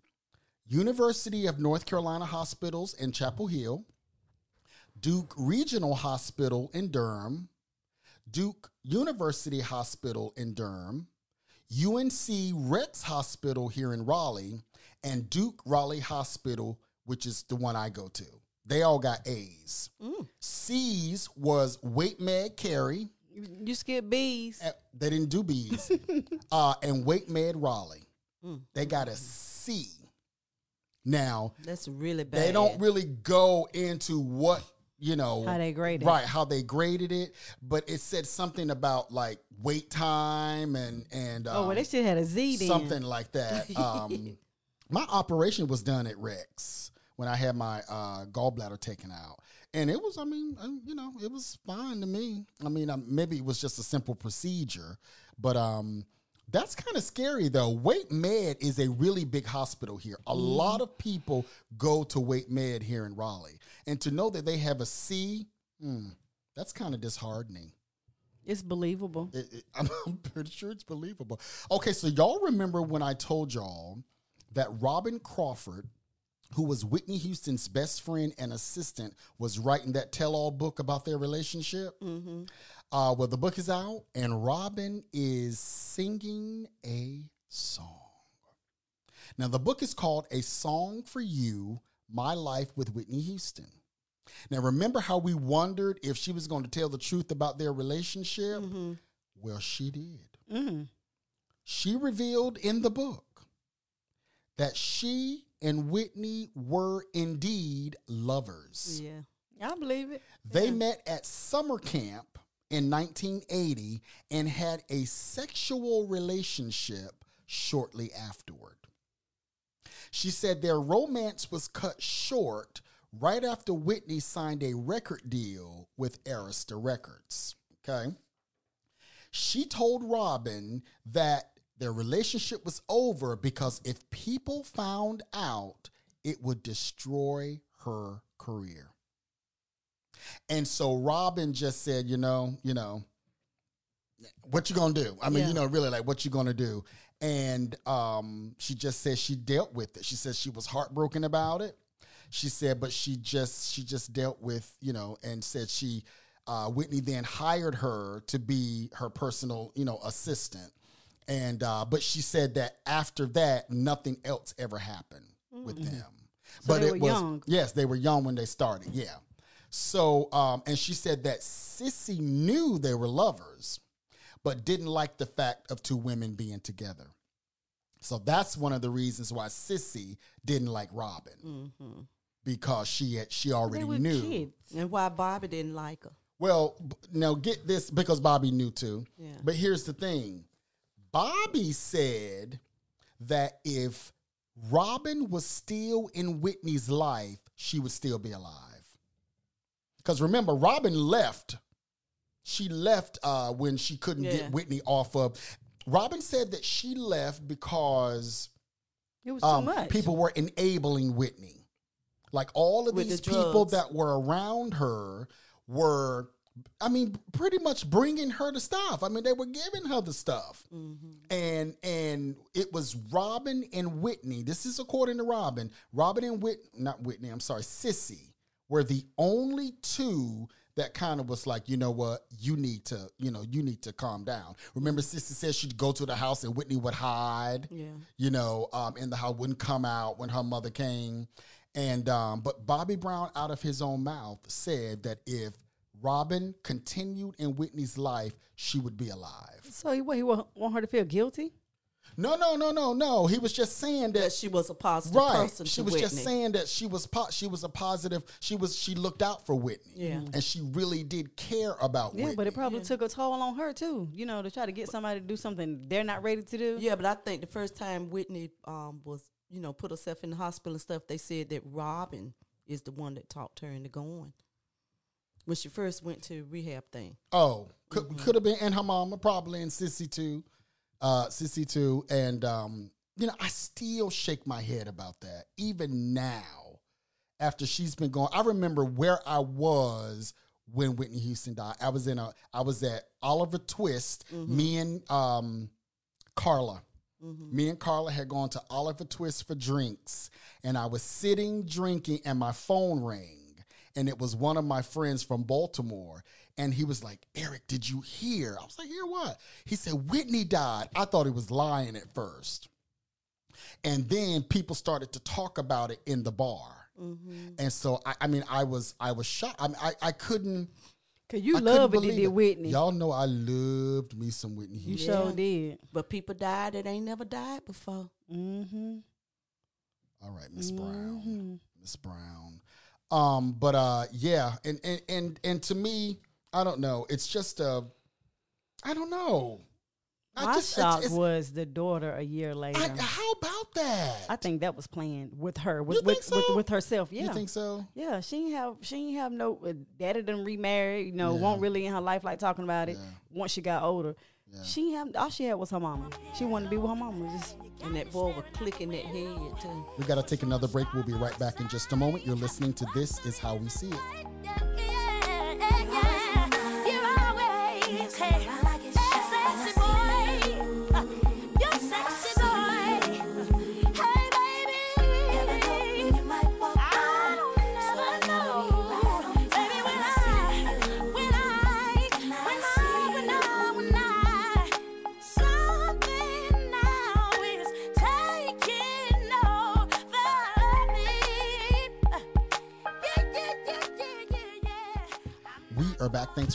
B: University of North Carolina Hospitals in Chapel Hill, Duke Regional Hospital in Durham, Duke University Hospital in Durham, UNC Rex Hospital here in Raleigh, and Duke Raleigh Hospital, which is the one I go to. They all got A's. C's was WakeMed Cary.
C: You, you skip bees.
B: Uh, They didn't do B's. uh, and WakeMed Raleigh. They got a C. Now,
D: That's really bad.
B: they don't really go into what you know
C: How they grade it.
B: right how they graded it but it said something about like wait time and and um,
C: oh well, they should have had a Z then.
B: something like that um my operation was done at rex when i had my uh gallbladder taken out and it was i mean um, you know it was fine to me i mean um, maybe it was just a simple procedure but um that's kind of scary though. WakeMed is a really big hospital here. A lot of people go to WakeMed here in Raleigh. And to know that they have a C, hmm, that's kind of disheartening.
C: It's believable.
B: It- it- I'm, I'm pretty sure it's believable. Okay, so y'all remember when I told y'all that Robyn Crawford, who was Whitney Houston's best friend and assistant, was writing that tell-all book about their relationship?
C: Mm-hmm.
B: Uh, well, the book is out, and Robyn is singing a song. Now, the book is called A Song for You My Life with Whitney Houston. Now, remember how we wondered if she was going to tell the truth about their relationship? Well, she did.
C: Mm-hmm.
B: She revealed in the book that she and Whitney were indeed lovers.
C: Yeah, I believe it.
B: They met at summer camp in 1980 and had a sexual relationship shortly afterward. She said their romance was cut short right after Whitney signed a record deal with Arista Records. Okay. She told Robyn that their relationship was over because if people found out, it would destroy her career. And so Robyn just said, you know, you know, what you gonna do? I mean,
D: Yeah.
B: you know, really like what you gonna do? And um, she just said she dealt with it. She said she was heartbroken about it. She said, but she just she just dealt with, you know, and said she uh, Whitney then hired her to be her personal, you know, assistant. And uh, but she said that after that, nothing else ever happened with them.
C: So
B: but
C: they
B: it
C: were
B: was
C: young.
B: yes, they were young when they started. Yeah. So um, and she said that Cissy knew they were lovers, but didn't like the fact of two women being together. So that's one of the reasons why Cissy didn't like Robyn because she had she already knew.
C: kids.
D: And why Bobby didn't like her.
B: Well, now get this because Bobby knew too.
D: Yeah.
B: But here's the thing Bobby said that if Robyn was still in Whitney's life, she would still be alive. Because remember, Robyn left. She left uh, when she couldn't
D: Yeah.
B: get Whitney off of. Robyn said that she left because
C: It was too
B: um,
C: much.
B: people were enabling Whitney. Like all of
D: With the
B: these people that were around her were, I mean, pretty much bringing her the stuff. I mean, they were giving her the stuff,
D: Mm-hmm.
B: and and it was Robyn and Whitney. This is according to Robyn. Robyn and Whit, not Whitney. I'm sorry, Cissy were the only two that kind of was like, you know what, you need to, you know, you need to calm down. Remember, Cissy said she'd go to the house and Whitney would hide
D: Yeah.
B: you know, um, and the house wouldn't come out when her mother came. And um, but Bobby Brown, out of his own mouth, said that if Robyn continued in Whitney's life, she would be alive.
C: so he, what, he wa- want her to feel guilty?
B: No, no, no, no, no. He was just saying that
D: That she was a positive
B: right.
D: person
B: She
D: to
B: was
D: Whitney.
B: just saying that she was po- she was a positive. She was she looked out for Whitney.
D: Yeah.
B: and she really did care about
C: Yeah,
B: Whitney.
C: but it probably took a toll on her too. You know, to try to get somebody to do something they're not ready to do.
D: Yeah, but I think the first time Whitney um, was, you know, put herself in the hospital and stuff, they said that Robyn is the one that talked her into going. When she first went to rehab thing.
B: Oh, could
C: Mm-hmm.
B: could have been, and her mama probably, and Cissy too, uh, Cissy too, and um, you know, I still shake my head about that even now, after she's been gone. I remember where I was when Whitney Houston died. I was in a, I was at Oliver Twist.
C: Mm-hmm.
B: Me and um, Carla. Me and Carla had gone to Oliver Twist for drinks, and I was sitting drinking, and my phone rang and it was one of my friends from Baltimore. And he was like, Eric, did you hear? I was like, hear what? He said, Whitney died. I thought he was lying at first. And then people started to talk about it in the bar. And so I, I mean, I was I was shocked. I mean, I, I couldn't.
C: Cause you
B: I
C: love it,
B: believe
C: did Whitney.
B: Y'all know I loved me some Whitney
C: you sure did.
D: But people died that ain't never died before.
C: Mm-hmm.
B: All right, Miss Brown. Miss Brown. Um, but uh yeah, and, and and and to me, I don't know. It's just uh I don't know. I
C: My
B: just-
C: shock
B: it's-
C: was the daughter a year later.
B: I, how about that?
C: I think that was planned with her, with with,
B: think
C: with,
B: so?
C: with herself. Yeah,
B: You think so?
C: yeah. She ain't have she ain't have no uh, daddy done remarried. You know,
B: Yeah.
C: won't really in her life like talking about it.
B: Yeah.
C: Once she got older,
B: Yeah.
C: she ain't have all she had was her mama. She wanted to be with her mama. Just
D: And that boy was clicking that head too.
B: We got to take another break. We'll be right back in just a moment. You're listening to This Is How We See It.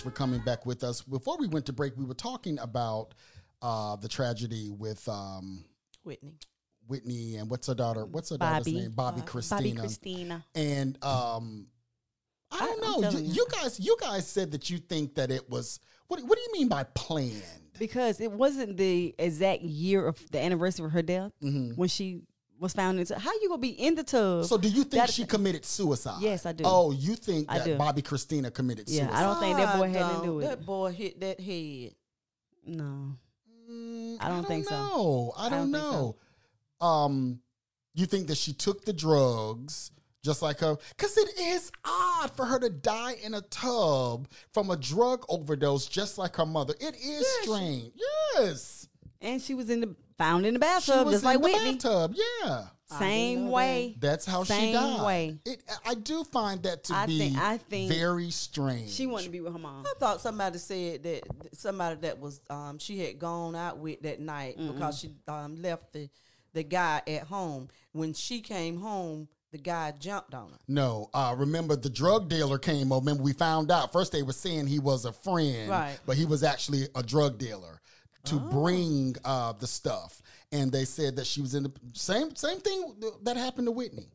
B: For coming back with us. Before we went to break, we were talking about uh, the tragedy with um,
D: Whitney.
B: Whitney and what's her daughter? What's her daughter's name? Bobby
D: Bobbi
B: Kristina.
C: Bobbi Kristina.
B: And um, I don't
C: I-
B: know. You,
C: you.
B: you guys, you guys said that you think that it was. What, what do you mean by planned?
C: because it wasn't the exact year of the anniversary of her death
B: Mm-hmm.
C: when she was found in. the tub. How you gonna be in the tub?
B: So do you think
C: That-
B: she committed suicide?
C: Yes, I do.
B: Oh, you think
C: I
B: that
C: do.
B: Bobbi Kristina committed
C: Yeah,
B: suicide?
C: I don't think that boy
D: I
C: had to
D: don't.
C: do it.
D: That boy hit that head.
C: No,
B: Mm,
C: I don't think so.
B: know. I don't,
C: don't
B: know.
C: so.
B: Um, you think that she took the drugs just like her? Because it is odd for her to die in a tub from a drug overdose, just like her mother. It is strange. Yes,
C: and she was in the found in the
B: she
C: bathtub,
B: was
C: just
B: in
C: like
B: the
C: Whitney.
B: bathtub. Yeah,
C: Same
D: know
C: way.
B: that's how she
C: Same
B: died.
C: way.
B: It, I do find that to
C: I
B: be
C: think- I think
B: very strange.
C: She wanted to be with her mom.
D: I thought somebody said that somebody that was um, she had gone out with that night because she um, left the the guy at home. When she came home, the guy jumped on her.
B: No, uh, remember the drug dealer came over. Remember we found out first they were saying he was a friend,
D: Right.
B: But he was actually a drug dealer to bring uh, the stuff, and they said that she was in the same same thing that happened to Whitney.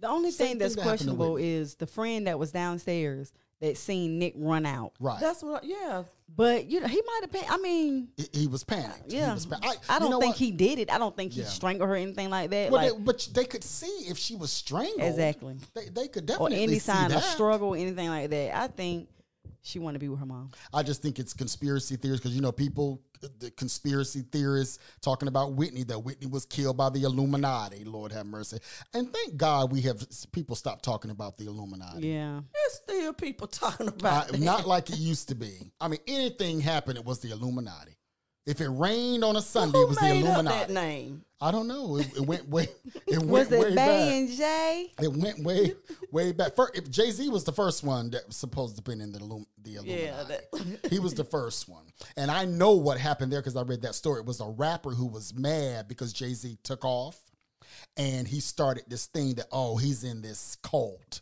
C: The only
B: Same
C: thing that's
B: thing that
C: questionable is the friend that was downstairs that seen Nick run out.
B: Right,
D: That's what. Yeah,
C: But you know, he might have been. I mean,
B: he, he was panicked. He
C: yeah.
B: was pa-
C: I,
B: you
C: don't
B: know
C: think
B: what?
C: he did it. I don't think he
B: Yeah.
C: strangled her or anything like that.
B: Well,
C: like
B: they, but they could see if she was strangled.
C: Exactly.
B: They, they could
C: or
B: definitely
C: any
B: see
C: sign
B: that.
C: of struggle, anything like that. I think she wanted to be with her mom.
B: I just think it's conspiracy theories because you know people, the conspiracy theorists talking about Whitney that Whitney was killed by the Illuminati. Lord have mercy, and thank God we have people stopped talking about the Illuminati.
C: Yeah.
D: there's still people talking
B: Uh,
D: about that.
B: not like it used to be. I mean, anything happened, it was the Illuminati. If it rained on a Sunday, it was the Illuminati.
D: that name?
B: I don't know. It, it went way. It
C: Was
B: went
C: it
B: way
C: Bay
B: back.
C: and Jay?
B: It went way, way back. First, if Jay Z was the first one that was supposed to be in the, Illum- the Illuminati,
D: Yeah, that-
B: he was the first one. And I know what happened there because I read that story. It was a rapper who was mad because Jay Z took off, and he started this thing that oh he's in this cult.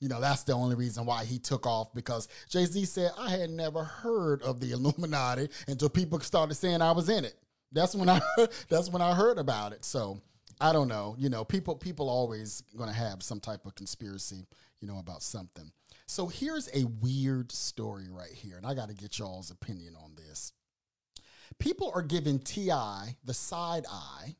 B: You know that's the only reason why he took off because Jay Z said I had never heard of the Illuminati until people started saying I was in it. That's when I that's when I heard about it. So I don't know. You know, people people always to have some type of conspiracy. You know about something. So here's a weird story right here, and I got to get y'all's opinion on this. People are giving T.I. the side eye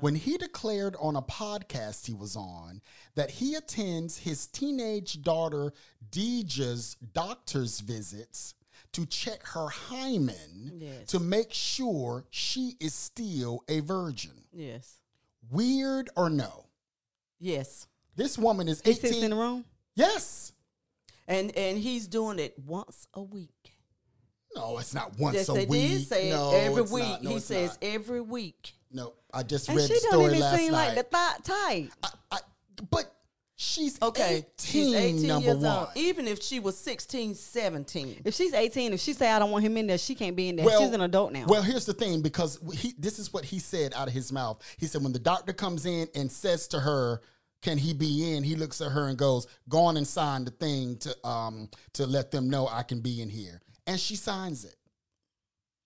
B: when he declared on a podcast he was on that he attends his teenage daughter Deja's doctor's visits to check her hymen
D: Yes.
B: to make sure she is still a virgin.
D: Yes,
B: Weird or no?
D: yes,
B: This woman is
C: He sits in the room.
B: Yes.
D: and and he's doing it once a week.
B: No, it's not once
D: Yes,
B: a
D: they
B: week.
D: did say
B: no,
D: it every
B: it's
D: week.
B: not. No,
D: he
B: it's
D: says
B: not.
D: every week.
B: No, I just
C: And
B: read
C: she
B: the
C: don't
B: story
C: even
B: last
C: seem
B: night.
C: like the thought type.
B: I, I, but she's
D: Okay,
B: 18,
D: she's 18
B: number
D: years
B: one.
D: old. Even if she was 16, 17.
C: If she's 18, if she say I don't want him in there, she can't be in there.
B: Well,
C: she's an adult now.
B: Well, here's the thing because he, this is what he said out of his mouth. He said, when the doctor comes in and says to her, can he be in? He looks at her and goes, go on and sign the thing to um to let them know I can be in here. And she signs it.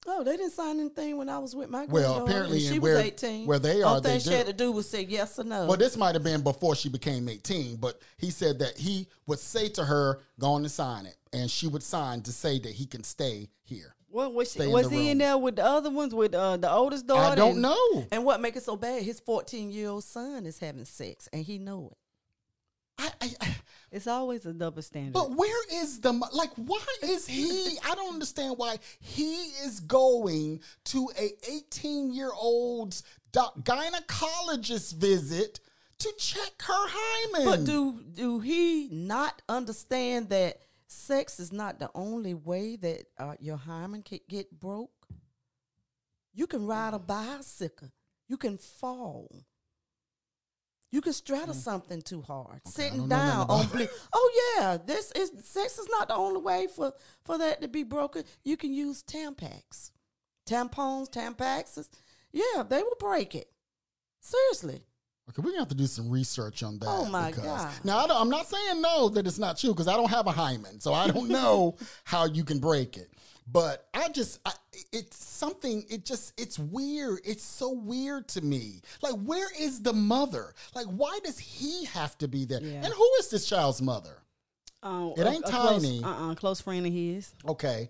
D: Oh, they didn't sign anything when I was with my girlfriend.
B: Well,
D: granddaughter,
B: apparently
D: she
B: in
D: was 18.
B: where they are,
D: Only thing
B: they
D: she
B: do.
D: had to do was say yes or no.
B: Well, this might have been before she became 18, but he said that he would say to her, go on and sign it. And she would sign to say that he can stay here.
C: what was she, was he in there with the other ones with uh, the oldest daughter?
B: I don't
C: and-
B: know.
D: and what make it so bad? His 14 year old son is having sex, and he know it.
B: I, I,
C: It's always a double standard.
B: But where is the like? Why is he? I don't understand why he is going to a 18 year old's gynecologist visit to check her hymen.
D: But do do he not understand that sex is not the only way that uh, your hymen can get broke? You can ride a bicycle. You can fall. You can straddle mm. something too hard. Sitting
B: know nothing
D: down on ble- Oh yeah, this is sex is not the only way for for that to be broken. You can use Tampax, tampons, Tampaxes. Yeah, they will break it. Seriously.
B: Okay, we're gonna have to do some research on that.
D: Oh, my
B: because-
D: God.
B: Now I don't, I'm not saying no that it's not true because I don't have a hymen, so I don't know how you can break it. But I just, I, it's something. It just, it's weird. It's so weird to me. Like, where is the mother? Like, why does he have to be there?
C: Yeah.
B: And who is this child's mother?
C: Um,
B: It
C: a-
B: ain't
C: a close-
B: Tiny.
C: Uh-uh, close friend of his.
B: Okay.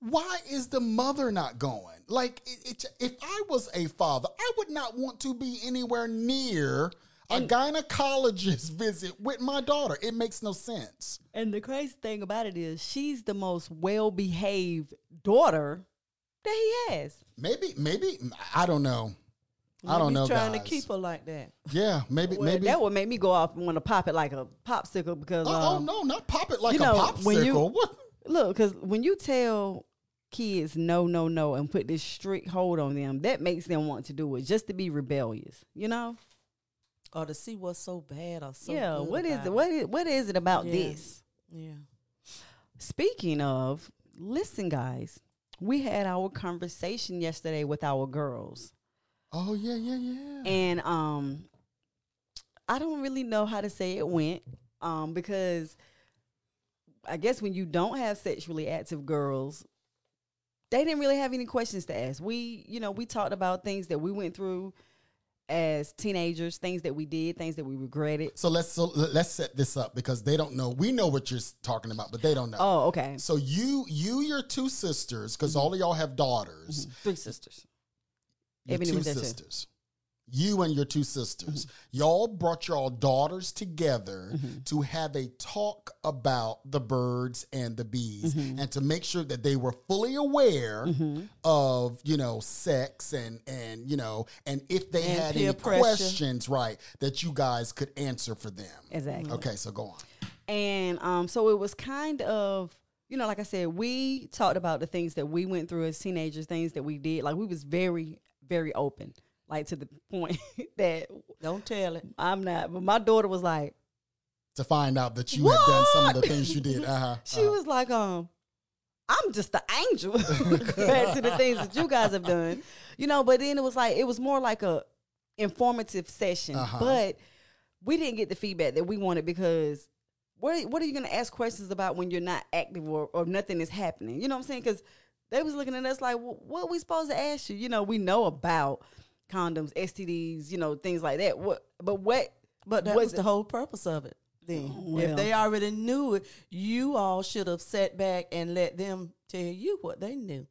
B: Why is the mother not going? Like, it, it, if I was a father, I would not want to be anywhere near a gynecologist visit with my daughter. It makes no sense.
C: And the crazy thing about it is, she's the most well behaved daughter that he has.
B: Maybe, maybe I don't know. I don't know,
D: Trying
B: guys.
D: to keep her like that.
B: Yeah, maybe,
C: Well,
B: maybe.
C: that would make me go off and want to pop it like a popsicle because
B: oh, oh,
C: um,
B: no, not pop it like
C: you know,
B: a popsicle.
C: when you- look, because when you tell kids no, no, no, and put this strict hold on them, that makes them want to do it just to be rebellious. You know?
D: Or to see what's so bad or so
C: yeah.
D: good
C: What is
D: about
C: it? What is what is it about
D: Yeah.
C: this?
D: Yeah.
C: Speaking of, listen, guys, we had our conversation yesterday with our girls.
B: Oh yeah, yeah, yeah.
C: and um i don't really know how to say it went um because i guess when you don't have sexually active girls they didn't really have any questions to ask we you know we talked about things that we went through as teenagers things that we did things that we regretted
B: So let's so let's set this up because they don't know. We know what you're talking about, but they don't know.
C: oh okay
B: So you, you, your two sisters, because mm-hmm. all of y'all have daughters. Mm-hmm.
C: three sisters
B: Your
C: Ebony
B: two
C: was there too.
B: You and your two sisters.
C: Mm-hmm.
B: Y'all brought y'all daughters together to have a talk about the birds and the bees
C: Mm-hmm.
B: and to make sure that they were fully aware of, you know, sex and and you know, and if they
D: And
B: had any
D: pressure.
B: questions, right, that you guys could answer for them.
C: exactly
B: Okay, so go on.
C: And um, so it was kind of, you know, like I said, we talked about the things that we went through as teenagers, things that we did. Like we was very, very open, like to the point that
D: Don't tell it.
C: I'm not. But my daughter was like,
B: To find out that you had done some of the things you did. Uh-huh.
C: she was like, um, I'm just the angel compared to the things that you guys have done, you know. But then it was like it was more like a informative session,
B: Uh-huh.
C: but we didn't get the feedback that we wanted because what what are you going to ask questions about when you're not active or, or nothing is happening? You know what I'm saying? Because they was looking at us like, well, what are we supposed to ask you? You know, we know about condoms, STDs, you know, things like that. What, but what?
D: But that
C: was
D: was the whole purpose of it. Then, oh,
C: Well.
D: if they already knew it, you all should have sat back and let them tell you what they knew.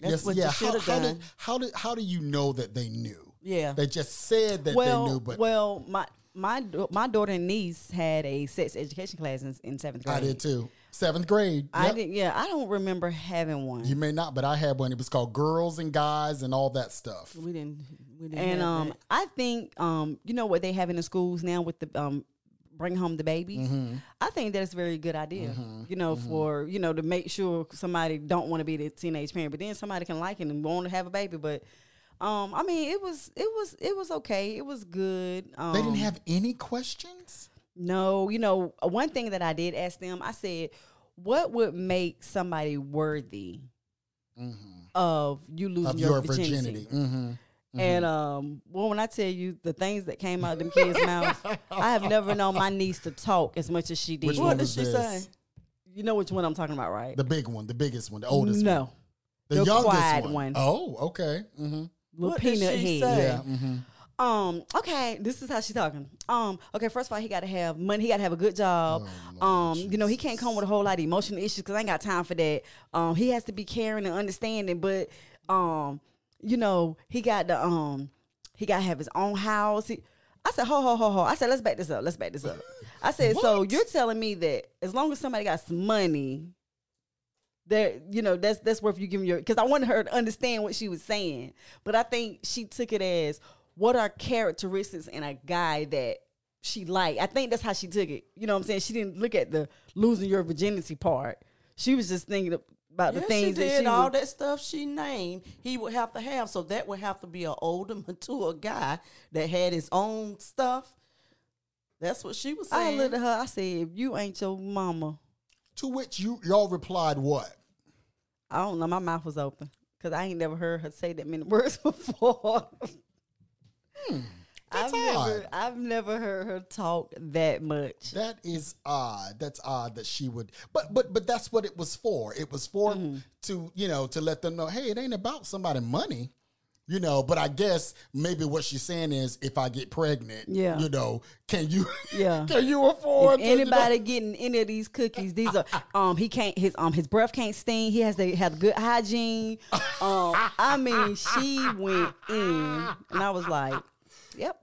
D: That's
B: Yes,
D: what
B: yeah.
D: you should
B: How,
D: have
B: how
D: done.
B: did how did how do you know that they knew?
D: yeah,
B: They just said that
C: well,
B: they knew, but
C: well, my my my daughter and niece had a sex education class in, in seventh grade.
B: I did too. Seventh grade.
C: I
B: Yep.
C: did. Yeah, I don't remember having one.
B: You may not, but I had one. It was called Girls and Guys and all that stuff.
D: we didn't. We didn't.
C: and
D: have
C: um,
D: that.
C: I think um, you know what they have in the schools now with the um, bring home the babies.
B: Mm-hmm.
C: I think that's a very good idea. You know, for you know to make sure somebody don't want to be the teenage parent, but then somebody can like it and want to have a baby. But um, I mean, it was it was it was okay. It was good. Um,
B: They didn't have any questions.
C: No, you know, uh, one thing that I did ask them, I said, what would make somebody worthy of you losing
B: Mm-hmm. Of
C: your,
B: your
C: virginity?
B: virginity. hmm
C: And um, well, when I tell you the things that came out of them kids' mouths, I have never known my niece to talk as much as she did.
B: Which
D: what
B: one
D: did she
B: this?
D: say?
C: You know which one I'm talking about, right?
B: The big one, the biggest one, the oldest one.
C: no,
B: The,
C: the
B: youngest
C: quiet
B: one.
C: one.
B: Oh, okay. hmm
C: little
D: What did
C: peanut
D: she
C: head.
D: say?
B: Yeah.
C: Um. Okay. This is how she's talking. Um. Okay. First of all, he got to have money. He got to have a good job.
B: Oh,
C: um. You know, he can't come with a whole lot of emotional issues because I ain't got time for that. Um. He has to be caring and understanding, but um. You know, he got the um. He got to have his own house. He, I said, ho ho ho ho. I said, let's back this up. Let's back this up. I said, so you're telling me that as long as somebody got some money, there, you know, that's that's worth you giving your. Because I wanted her to understand what she was saying, but I think she took it as what are characteristics in a guy that she liked. I think that's how she took it. You know what I'm saying? She didn't look at the losing your virginity part. She was just thinking about the
D: Yeah,
C: things
D: she
C: that
D: did
C: she
D: all
C: would-
D: that stuff she named. He would have to have, so that would have to be an older, mature guy that had his own stuff. That's what she was saying.
C: I looked at her. I said, "If you ain't your mama,
B: To which you y'all replied what?
C: I don't know." My mouth was open because I ain't never heard her say that many words before. I've
B: that's
C: never. I've never heard her talk that much.
B: That is odd. That's odd that she would. But but but that's what it was for. It was for
C: Mm-hmm.
B: to you know to let them know, hey, it ain't about somebody money. You know, but I guess maybe what she's saying is, if I get pregnant,
C: Yeah.
B: you know, can you,
C: Yeah.
B: can you afford to, you know-
C: anybody getting any of these cookies, these are um he can't his um his breath can't sting. He has to have good hygiene. Um, I mean, she went in, and I was like, "Yep,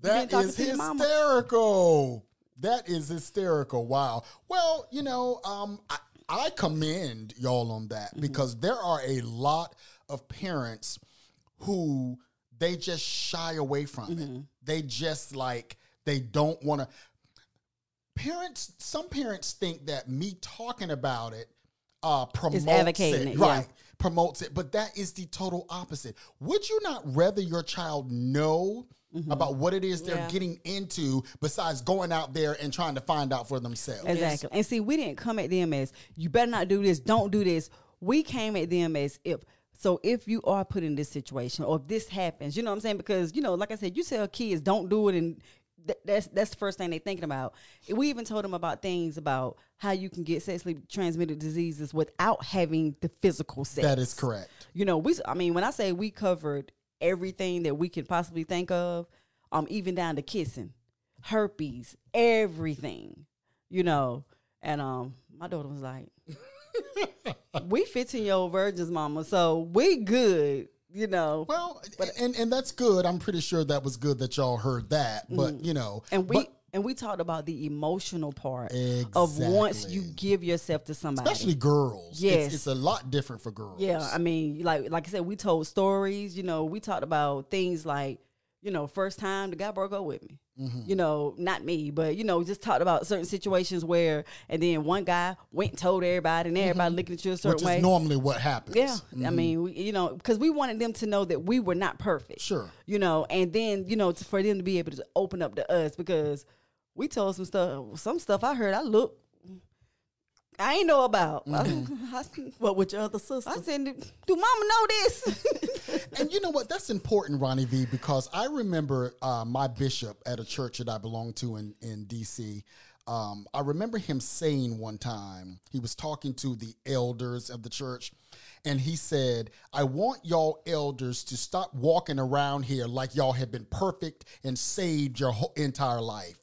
B: That is
C: to your mama.
B: hysterical. That is hysterical. Wow. Well, you know, um, I, I commend y'all on that
C: Mm-hmm.
B: because there are a lot of parents who they just shy away from
C: Mm-hmm.
B: it. They just like they don't want to. Parents, some parents think that me talking about it uh, promotes
C: advocating
B: it,
C: it, yeah.
B: right? Promotes it, but that is the total opposite. Would you not rather your child know
C: Mm-hmm.
B: about what it is they're
D: Yeah.
B: getting into besides going out there and trying to find out for themselves?
C: exactly." And see, we didn't come at them as you better not do this, don't do this. We came at them as if. So if you are put in this situation, or if this happens, you know what I'm saying? Because you know, like I said, you tell kids don't do it, and th- that's that's the first thing they're thinking about. We even told them about things about how you can get sexually transmitted diseases without having the physical sex.
B: That is correct.
C: You know, we. I mean, when I say we covered everything that we could possibly think of, um, even down to kissing, herpes, everything. You know, and um, my daughter was like, "We fifteen year old virgins, mama, so we good." You know,
B: Well, but, and and that's good. I'm pretty sure that was good that y'all heard that. But you know,
C: Mm. and we.
B: but
C: and we talked about the emotional part of once you give yourself to somebody.
B: especially girls. It's-
C: Yes.
B: it's, a lot different for girls.
C: Yeah, I mean, like like I said, we told stories. You know, we talked about things like, you know, first time the guy broke up with me.
B: Mm-hmm.
C: You know, not me, but you know, just talked about certain situations where, and then one guy went and told everybody, and everybody looking at you a certain
B: Mm-hmm. which
C: way.
B: is normally what happens.
C: Yeah, I mean, we, you know, because we wanted them to know that we were not perfect.
B: Sure.
C: You know, and then you know, to, for them to be able to open up to us because we told some stuff. Some stuff I heard, I look, I ain't know about.
B: Mm-hmm.
C: I, I,
D: What with your other sister?
C: I said, "Do Mama know this?"
B: And you know what? That's important, Ronnie V, because I remember uh, my bishop at a church that I belonged to in, in D.C. Um, I remember him saying one time, he was talking to the elders of the church, and he said, I want y'all elders to stop walking around here like y'all have been perfect and saved your whole entire life.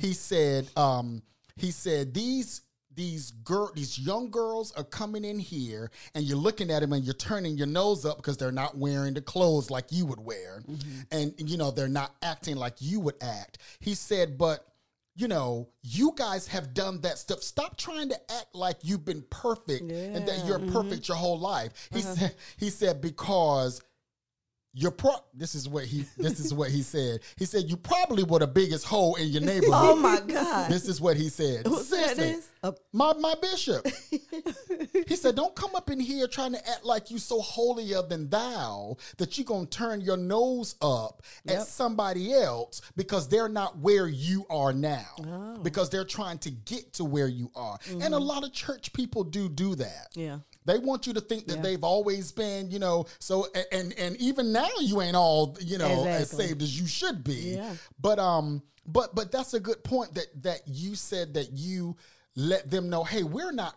B: He said, um, he said, these these girl these young girls are coming in here and you're looking at them and you're turning your nose up because they're not wearing the clothes like you would wear. Mm-hmm. And you know they're not acting like you would act. He said but you know you guys have done that stuff. Stop trying to act like you've been perfect and that you're perfect mm-hmm. your whole life. He uh-huh. said he said because you're pro this is what he this is what he said he said you probably were the biggest hole in your neighborhood
D: oh my God!
B: this is what he said.
D: Who said this?
B: My my bishop. he said, "Don't come up in here trying to act like you so holier than thou that you're gonna turn your nose up at somebody else because they're not where you are now.
D: Oh.
B: Because they're trying to get to where you are. And a
D: Mm-hmm.
B: lot of church people do do that.
D: Yeah.
B: They want you to think that they've always been, you know, so and and even now you ain't all, you know, as saved as you should be.
D: Yeah.
B: But um but but that's a good point that that you said that you let them know, hey, we're not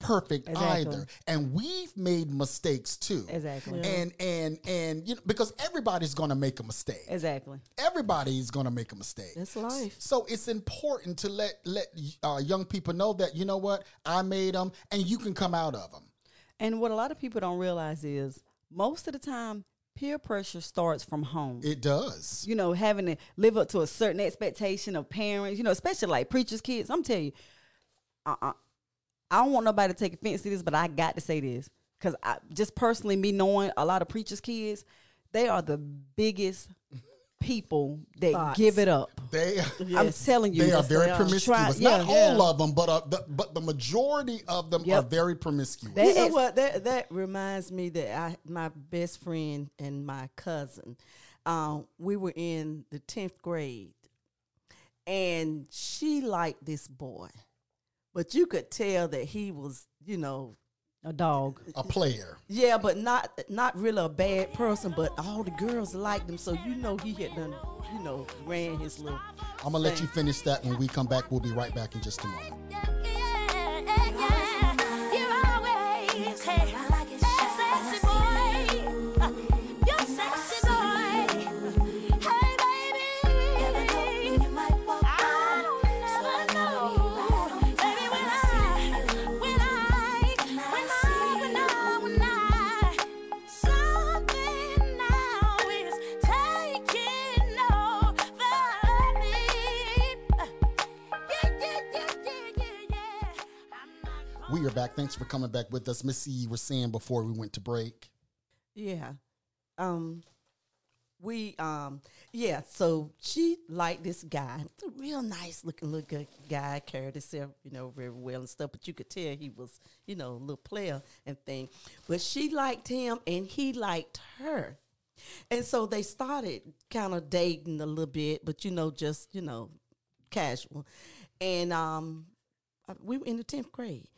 B: perfect
C: Exactly.
B: either. And we've made mistakes too.
C: Exactly.
B: And and and you know because everybody's going to make a mistake.
C: exactly.
B: Everybody's going to make a mistake.
D: It's life.
B: So it's important to let let uh, young people know that you know what I made them, and you can come out of them.
C: And what a lot of people don't realize is most of the time, peer pressure starts from home.
B: It does.
C: you know, having to live up to a certain expectation of parents, you know, especially like preachers' kids. I'm telling you, I, I, I don't want nobody to take offense to this, but I got to say this because I just personally, me knowing a lot of preachers' kids, they are the biggest people that
D: Thoughts.
C: give it up.
B: They
C: I'm telling you,
B: they are very
D: they are.
B: promiscuous.
C: Try-
B: Not
C: yeah,
B: all
C: yeah.
B: of them, but uh, the, but the majority of them
C: Yep.
B: are very promiscuous.
C: That
D: you know what? That that reminds me that I my best friend and my cousin, um, we were in the tenth grade, and she liked this boy, but you could tell that he was, you know,
C: a dog.
B: a player.
D: yeah, but not not really a bad person. But all the girls liked him, so you know he had done, you know, ran his little.
B: I'm gonna let you finish that when we come back. We'll be right back in just a moment. Are back. Thanks for coming back with us. Missy, you were saying before we went to break.
D: Yeah. Um we um yeah, so she liked this guy. It's a real nice looking little good guy, carried himself, you know, very well and stuff, but you could tell he was, you know, a little player and thing. But she liked him and he liked her. And so they started kind of dating a little bit, but you know, just, you know, casual. And um Uh, we were in the 10th grade.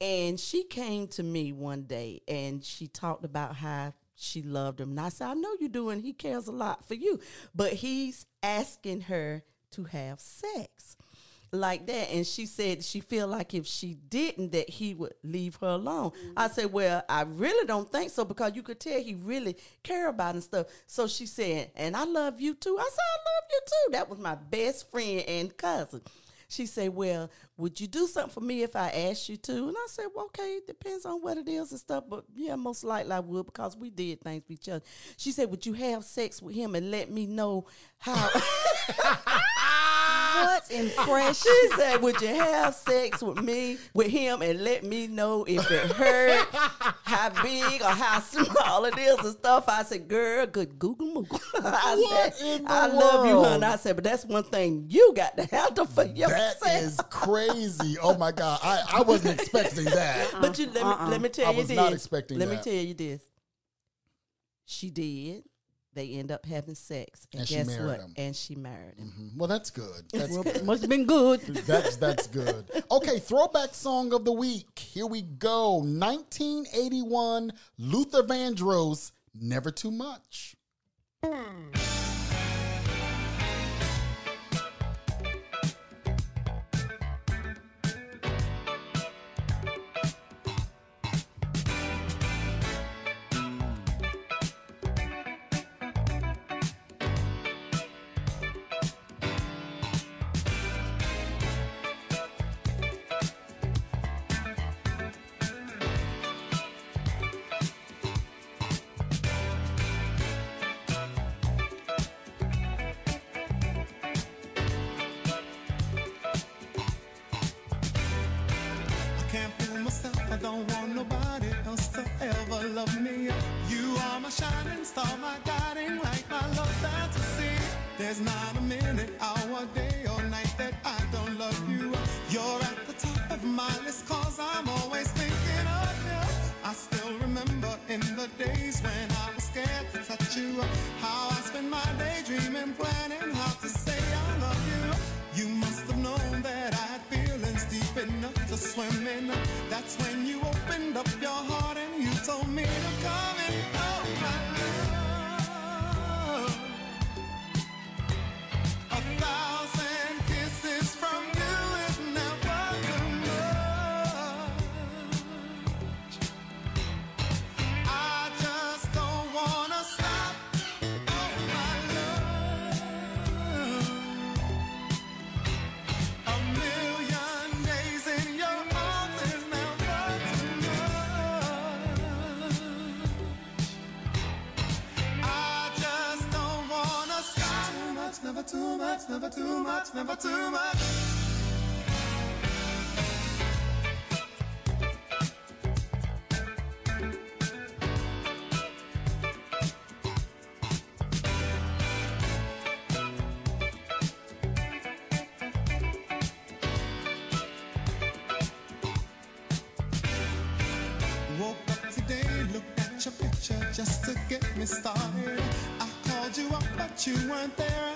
D: And she came to me one day and she talked about how she loved him. And I said, I know you do, and he cares a lot for you. But he's asking her to have sex like that. And she said she feel like if she didn't, that he would leave her alone. I mm-hmm. said, Well, I really don't think so because you could tell he really care about and stuff. So she said, And I love you too. I said, I love you too. That was my best friend and cousin. She said, Well, would you do something for me if I asked you to? And I said, Well, okay, it depends on what it is and stuff. But yeah, most likely I would because we did things with each other. She said, Would you have sex with him and let me know how?
C: What's in fresh?
D: she said, Would you have sex with me, with him, and let me know if it hurt, how big or how small it is and stuff? I said, Girl, good Google Moogle. I
B: What
D: said,
B: in the
D: I love you,
B: world?
D: honey. I said, But that's one thing you got to handle for
B: That
D: yourself.
B: is crazy. Oh my God. I, I wasn't expecting that.
D: But you let me let uh-uh. me tell
B: I
D: you
B: was
D: this.
B: not expecting
D: let
B: that.
D: me tell you this. She did. They end up having sex, and,
B: And
D: guess
B: married
D: what?
B: him.
D: And she married him.
B: Mhm. Well, that's good. That's good.
C: Must have been good.
B: That's that's good. Okay, throwback song of the week. Here we go. 1981, Luther Vandross, Never Too Much.
E: I don't want nobody else to ever love me. You are my shining star, my guiding light, my love fantasy. There's not a minute, hour, day, or night that I don't love you. You're at the top of my list, cause I'm always thinking of you. I still remember in the days when I was scared to touch you. How I spent my day dreaming, planning how too much, never too much, never too much. Woke up today, looked at your picture just to get me started. I called you up, but you weren't there,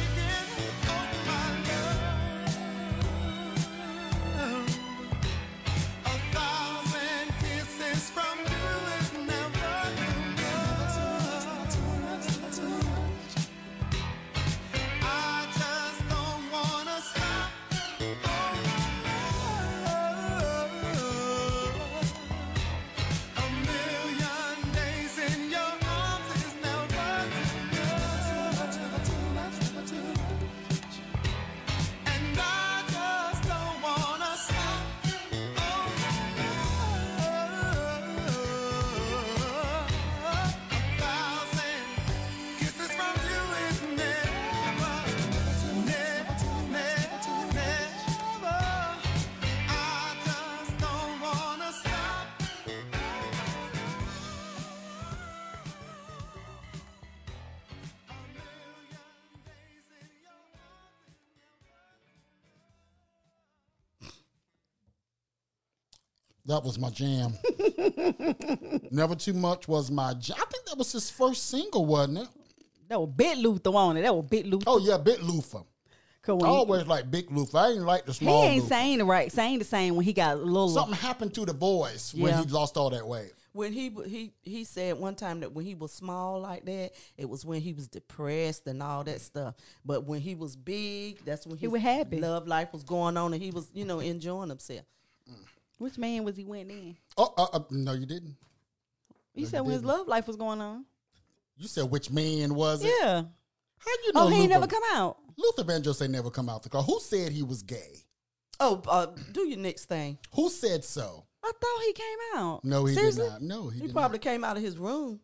B: That was my jam. Never Too Much was my jam. I think that was his first single, wasn't it?
C: That was Big Luther on it. That was Big Luther.
B: Oh yeah, Big Luther.
C: 'Cause
B: I always like Big Luther. I ain't like the small.
C: he ain't
B: Luther.
C: saying the right, saying the same when he got a little.
B: Something happened to the voice when
C: Yeah.
B: he lost all that weight.
D: When he he he said one time that when he was small like that, it was when he was depressed and all that stuff. But when he was big, that's when
C: He was happy.
D: love life was going on and he was you know enjoying himself. Mm.
C: Which man was he went in?
B: Oh, uh, uh, no, you didn't.
C: You
B: No,
C: said
B: he
C: when his
B: didn't.
C: love life was going on.
B: You said which man was it?
C: Yeah.
B: How you know
C: Oh, he
B: Luther?
C: never come out.
B: Luther Vandross ain't never come out the car. Who said he was gay?
D: Oh, uh, do your next thing.
B: Who said so?
C: I thought he came out.
B: No, he
C: Seriously?
B: did not. No, he,
D: He probably
B: not.
D: came out of his room.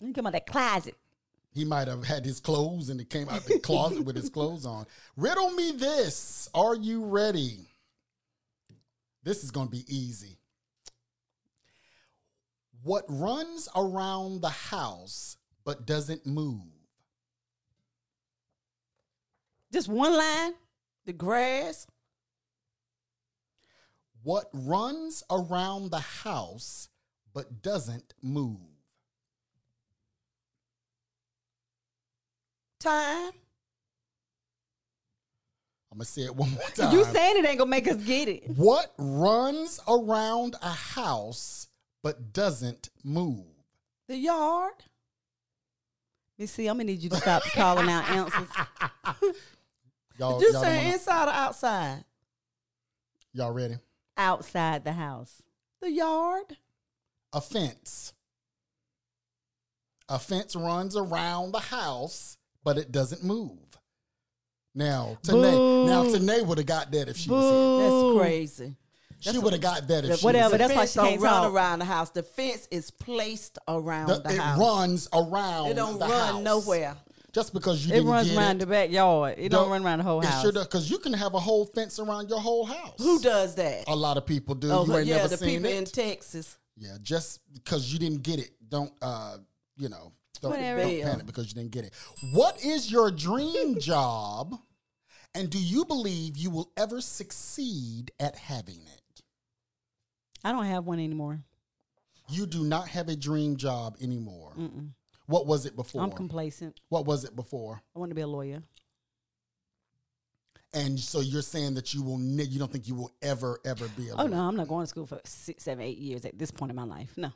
C: He came out of that closet.
B: He might have had his clothes and he came out the closet with his clothes on. Riddle me this. Are you ready? This is going to be easy. What runs around the house but doesn't move?
C: Just one line.
D: The grass,
B: What runs around the house but doesn't move?
D: time,
B: I'm to say it one more time.
C: You saying it ain't gonna make us get it.
B: What runs around a house but doesn't move?
D: the yard,
C: You see, I'm gonna need you to stop calling out answers.
B: Y'all,
D: you
B: y'all,
D: saying
B: wanna-
D: inside or outside?
B: y'all ready?
C: outside the house.
D: The yard,
B: A fence. A fence runs around the house, but it doesn't move. Now, Tanae, now Tanae would have got that if she was
D: here.
C: that's
D: crazy.
B: here. She would have got that if she
C: Whatever,
B: was here.
C: that's why she can't
D: run
C: talk.
D: around the house. The fence is placed around
B: The-
D: the,
B: it
D: house.
B: runs around.
D: It don't
B: the
D: run
B: house.
D: nowhere.
B: Just because you
C: It
B: didn't
C: runs
B: get
C: around
B: it,
C: the backyard. It don't, run around the whole
B: it
C: house.
B: Sure because you can have a whole fence around your whole house.
D: Who does that?
B: A lot of people do.
D: Oh,
B: you ain't
D: yeah,
B: never
D: the
B: seen
D: people
B: it.
D: in Texas.
B: Yeah, just because you didn't get it, don't uh, you know, don't, don't panic because you didn't get it. What is your dream job, and do you believe you will ever succeed at having it?
C: I don't have one anymore.
B: You do not have a dream job anymore.
C: Mm-mm.
B: What was it before?
C: I'm complacent.
B: what was it before?
C: I want to be a lawyer.
B: And so you're saying that you will, ne- you don't think you will ever, ever be a
C: Oh
B: lawyer.
C: no, I'm not going to school for six, seven, eight years at this point in my life. No.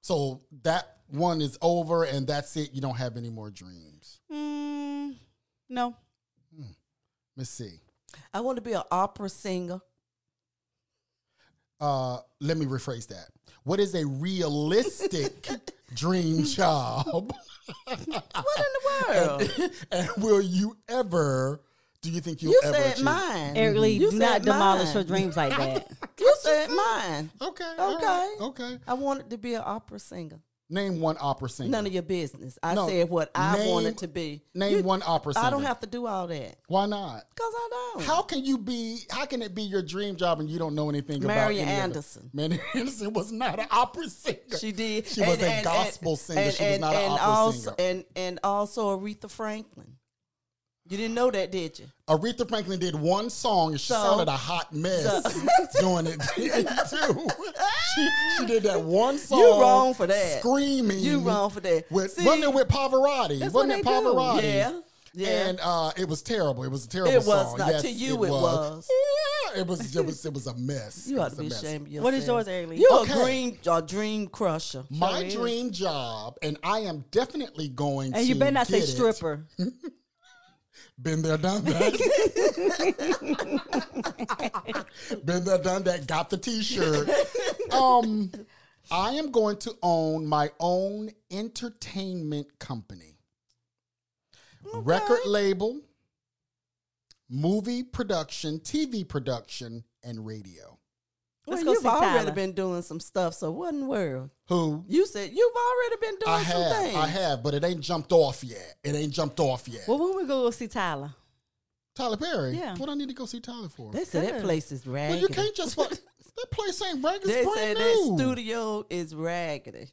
B: So that one is over, and that's it. You don't have any more dreams.
C: Mm, no.
B: Let's see.
D: I want to be an opera singer.
B: uh, let me rephrase that. What is a realistic dream job?
D: What in the world?
B: and will you ever? Do you think you'll
D: you
B: ever?
D: said
B: achieve?
D: mine.
C: Eric Lee,
D: You
C: do not demolish
D: mine.
C: your dreams like that.
D: You said mine.
B: Okay.
D: Okay.
B: right, Okay.
D: I wanted to be an opera singer.
B: Name one opera singer.
D: None of your business. I
B: No,
D: said what I
B: name-
D: wanted to be.
B: Name
D: You-
B: one opera singer.
D: I don't have to do all that
B: Why not?
D: because I don't.
B: How can you be? How can it be your dream job and you don't know anything about
D: Marian
B: it?
D: Anderson.
B: Marian Anderson was not an opera singer.
D: She did.
B: She was a gospel singer. She was not an
D: and
B: opera
D: also,
B: singer.
D: And and also Aretha Franklin. You didn't know that, did you?
B: Aretha Franklin did one song and she
D: So-
B: sounded a hot mess doing it too. She, she did that one song.
D: You wrong for that.
B: Screaming.
D: You wrong for that.
B: With,
D: See,
B: wasn't it with Pavarotti?
C: That's
B: wasn't
C: what
B: it
C: they do.
B: Pavarotti?
D: Yeah. Yeah.
B: And uh, it was terrible. It was a terrible
D: It was
B: song.
D: not.
B: Yes,
D: To you it was.
B: Yeah, it was. It was. It was a mess.
D: you
B: It
D: ought to
B: a
D: be
B: mess.
D: ashamed of yourself.
C: What is yours, Eric Lee?
D: You're
B: Okay.
D: a dream, a dream crusher.
B: My dream job, and I am definitely going to.
C: And you better not say
B: get it.
C: stripper.
B: Been there, done that. Been there, done that. Got the T-shirt. Um, I am going to own my own entertainment company, record label, movie production, TV production, and radio.
C: Let's
D: well, you've already
C: Tyler.
D: been doing some stuff. So what in the world?
B: Who?
D: You said you've already been doing
B: I
D: some
B: have,
D: things.
B: I have, but it ain't jumped off yet. It ain't jumped off yet.
C: Well, when we go see Tyler?
B: Tyler Perry.
C: Yeah.
B: What I need to go see Tyler for?
D: They said that place is raggedy.
B: well, you can't just fuck. that place ain't raggedy.
D: They said
B: brand
D: that studio is raggedy.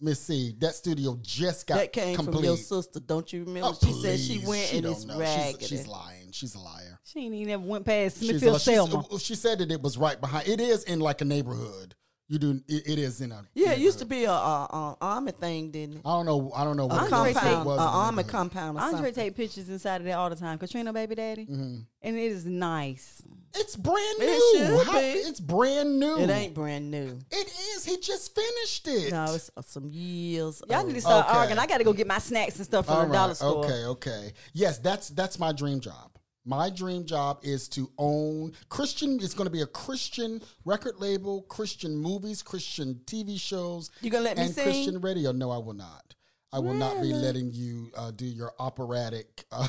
B: Miss C, that studio just got
D: that came
B: complete.
D: from your sister. Don't you remember?
B: Oh,
D: she said she went
B: She
D: and
B: don't
D: it's
B: know. She's-
D: raggedy.
B: She's, lying. She's a liar.
C: She ain't even ever went past Smithfield
B: a- she's-
C: Selma.
B: uh, she said that it was right behind. It is in like a neighborhood. You do. It, it is in a.
D: Yeah, it used to be a, a, a army thing, didn't it?
B: I don't know. I don't know what
C: Andre
B: it was.
C: Tate-
D: compound,
B: It
D: an
B: was a
D: army compound or
C: Andre
D: something.
C: take pictures inside of there all the time. Katrina, baby daddy,
B: Mm-hmm.
C: and it is nice.
B: It's brand
D: It
B: new.
D: should
B: How-
D: be.
B: it's brand new.
D: It ain't brand new.
B: It is. He just finished it.
D: No, it's uh, some years.
C: Y'all
D: old.
C: need to start
B: Okay.
C: arguing. I got to go get my snacks and stuff from
B: All
C: the dollar store.
B: Okay. Okay. Yes, that's that's my dream job. My dream job is to own Christian. It's going to be a Christian record label, Christian movies, Christian TV shows.
D: You gonna let me
B: and
D: sing?
B: Christian radio? No, I will not. I will not be letting you uh, do your operatic, uh,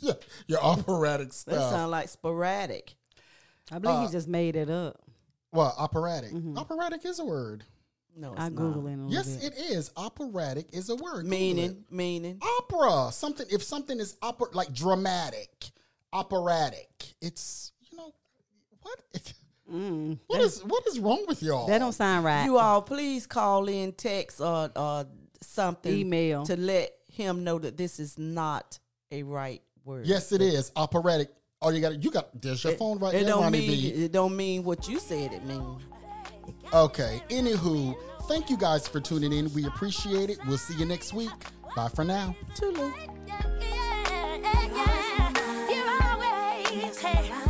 B: your operatic stuff.
D: That
B: stuff.
D: sound like sporadic.
C: I believe
B: Uh,
C: he just made it up.
B: well, operatic. Operatic is a word.
D: No, it's
C: I
D: not.
C: Google it. a
B: Yes,
C: bit.
B: it is. Operatic is a word.
D: Meaning, meaning.
B: opera something if something is opera like dramatic operatic it's you know what
C: Mm,
B: what is what is wrong with y'all
C: that don't sound right.
D: You all please call in, text, or, or something.
C: Email.
D: To let him know that this is not a right word.
B: yes it is operatic oh you got it. you got there's your phone right
D: It
B: there
D: don't
B: Ronnie
D: mean
B: B.
D: it don't mean what you said it means.
B: okay anywho thank you guys for tuning in we appreciate it we'll see you next week bye for now
D: Too late. Hey.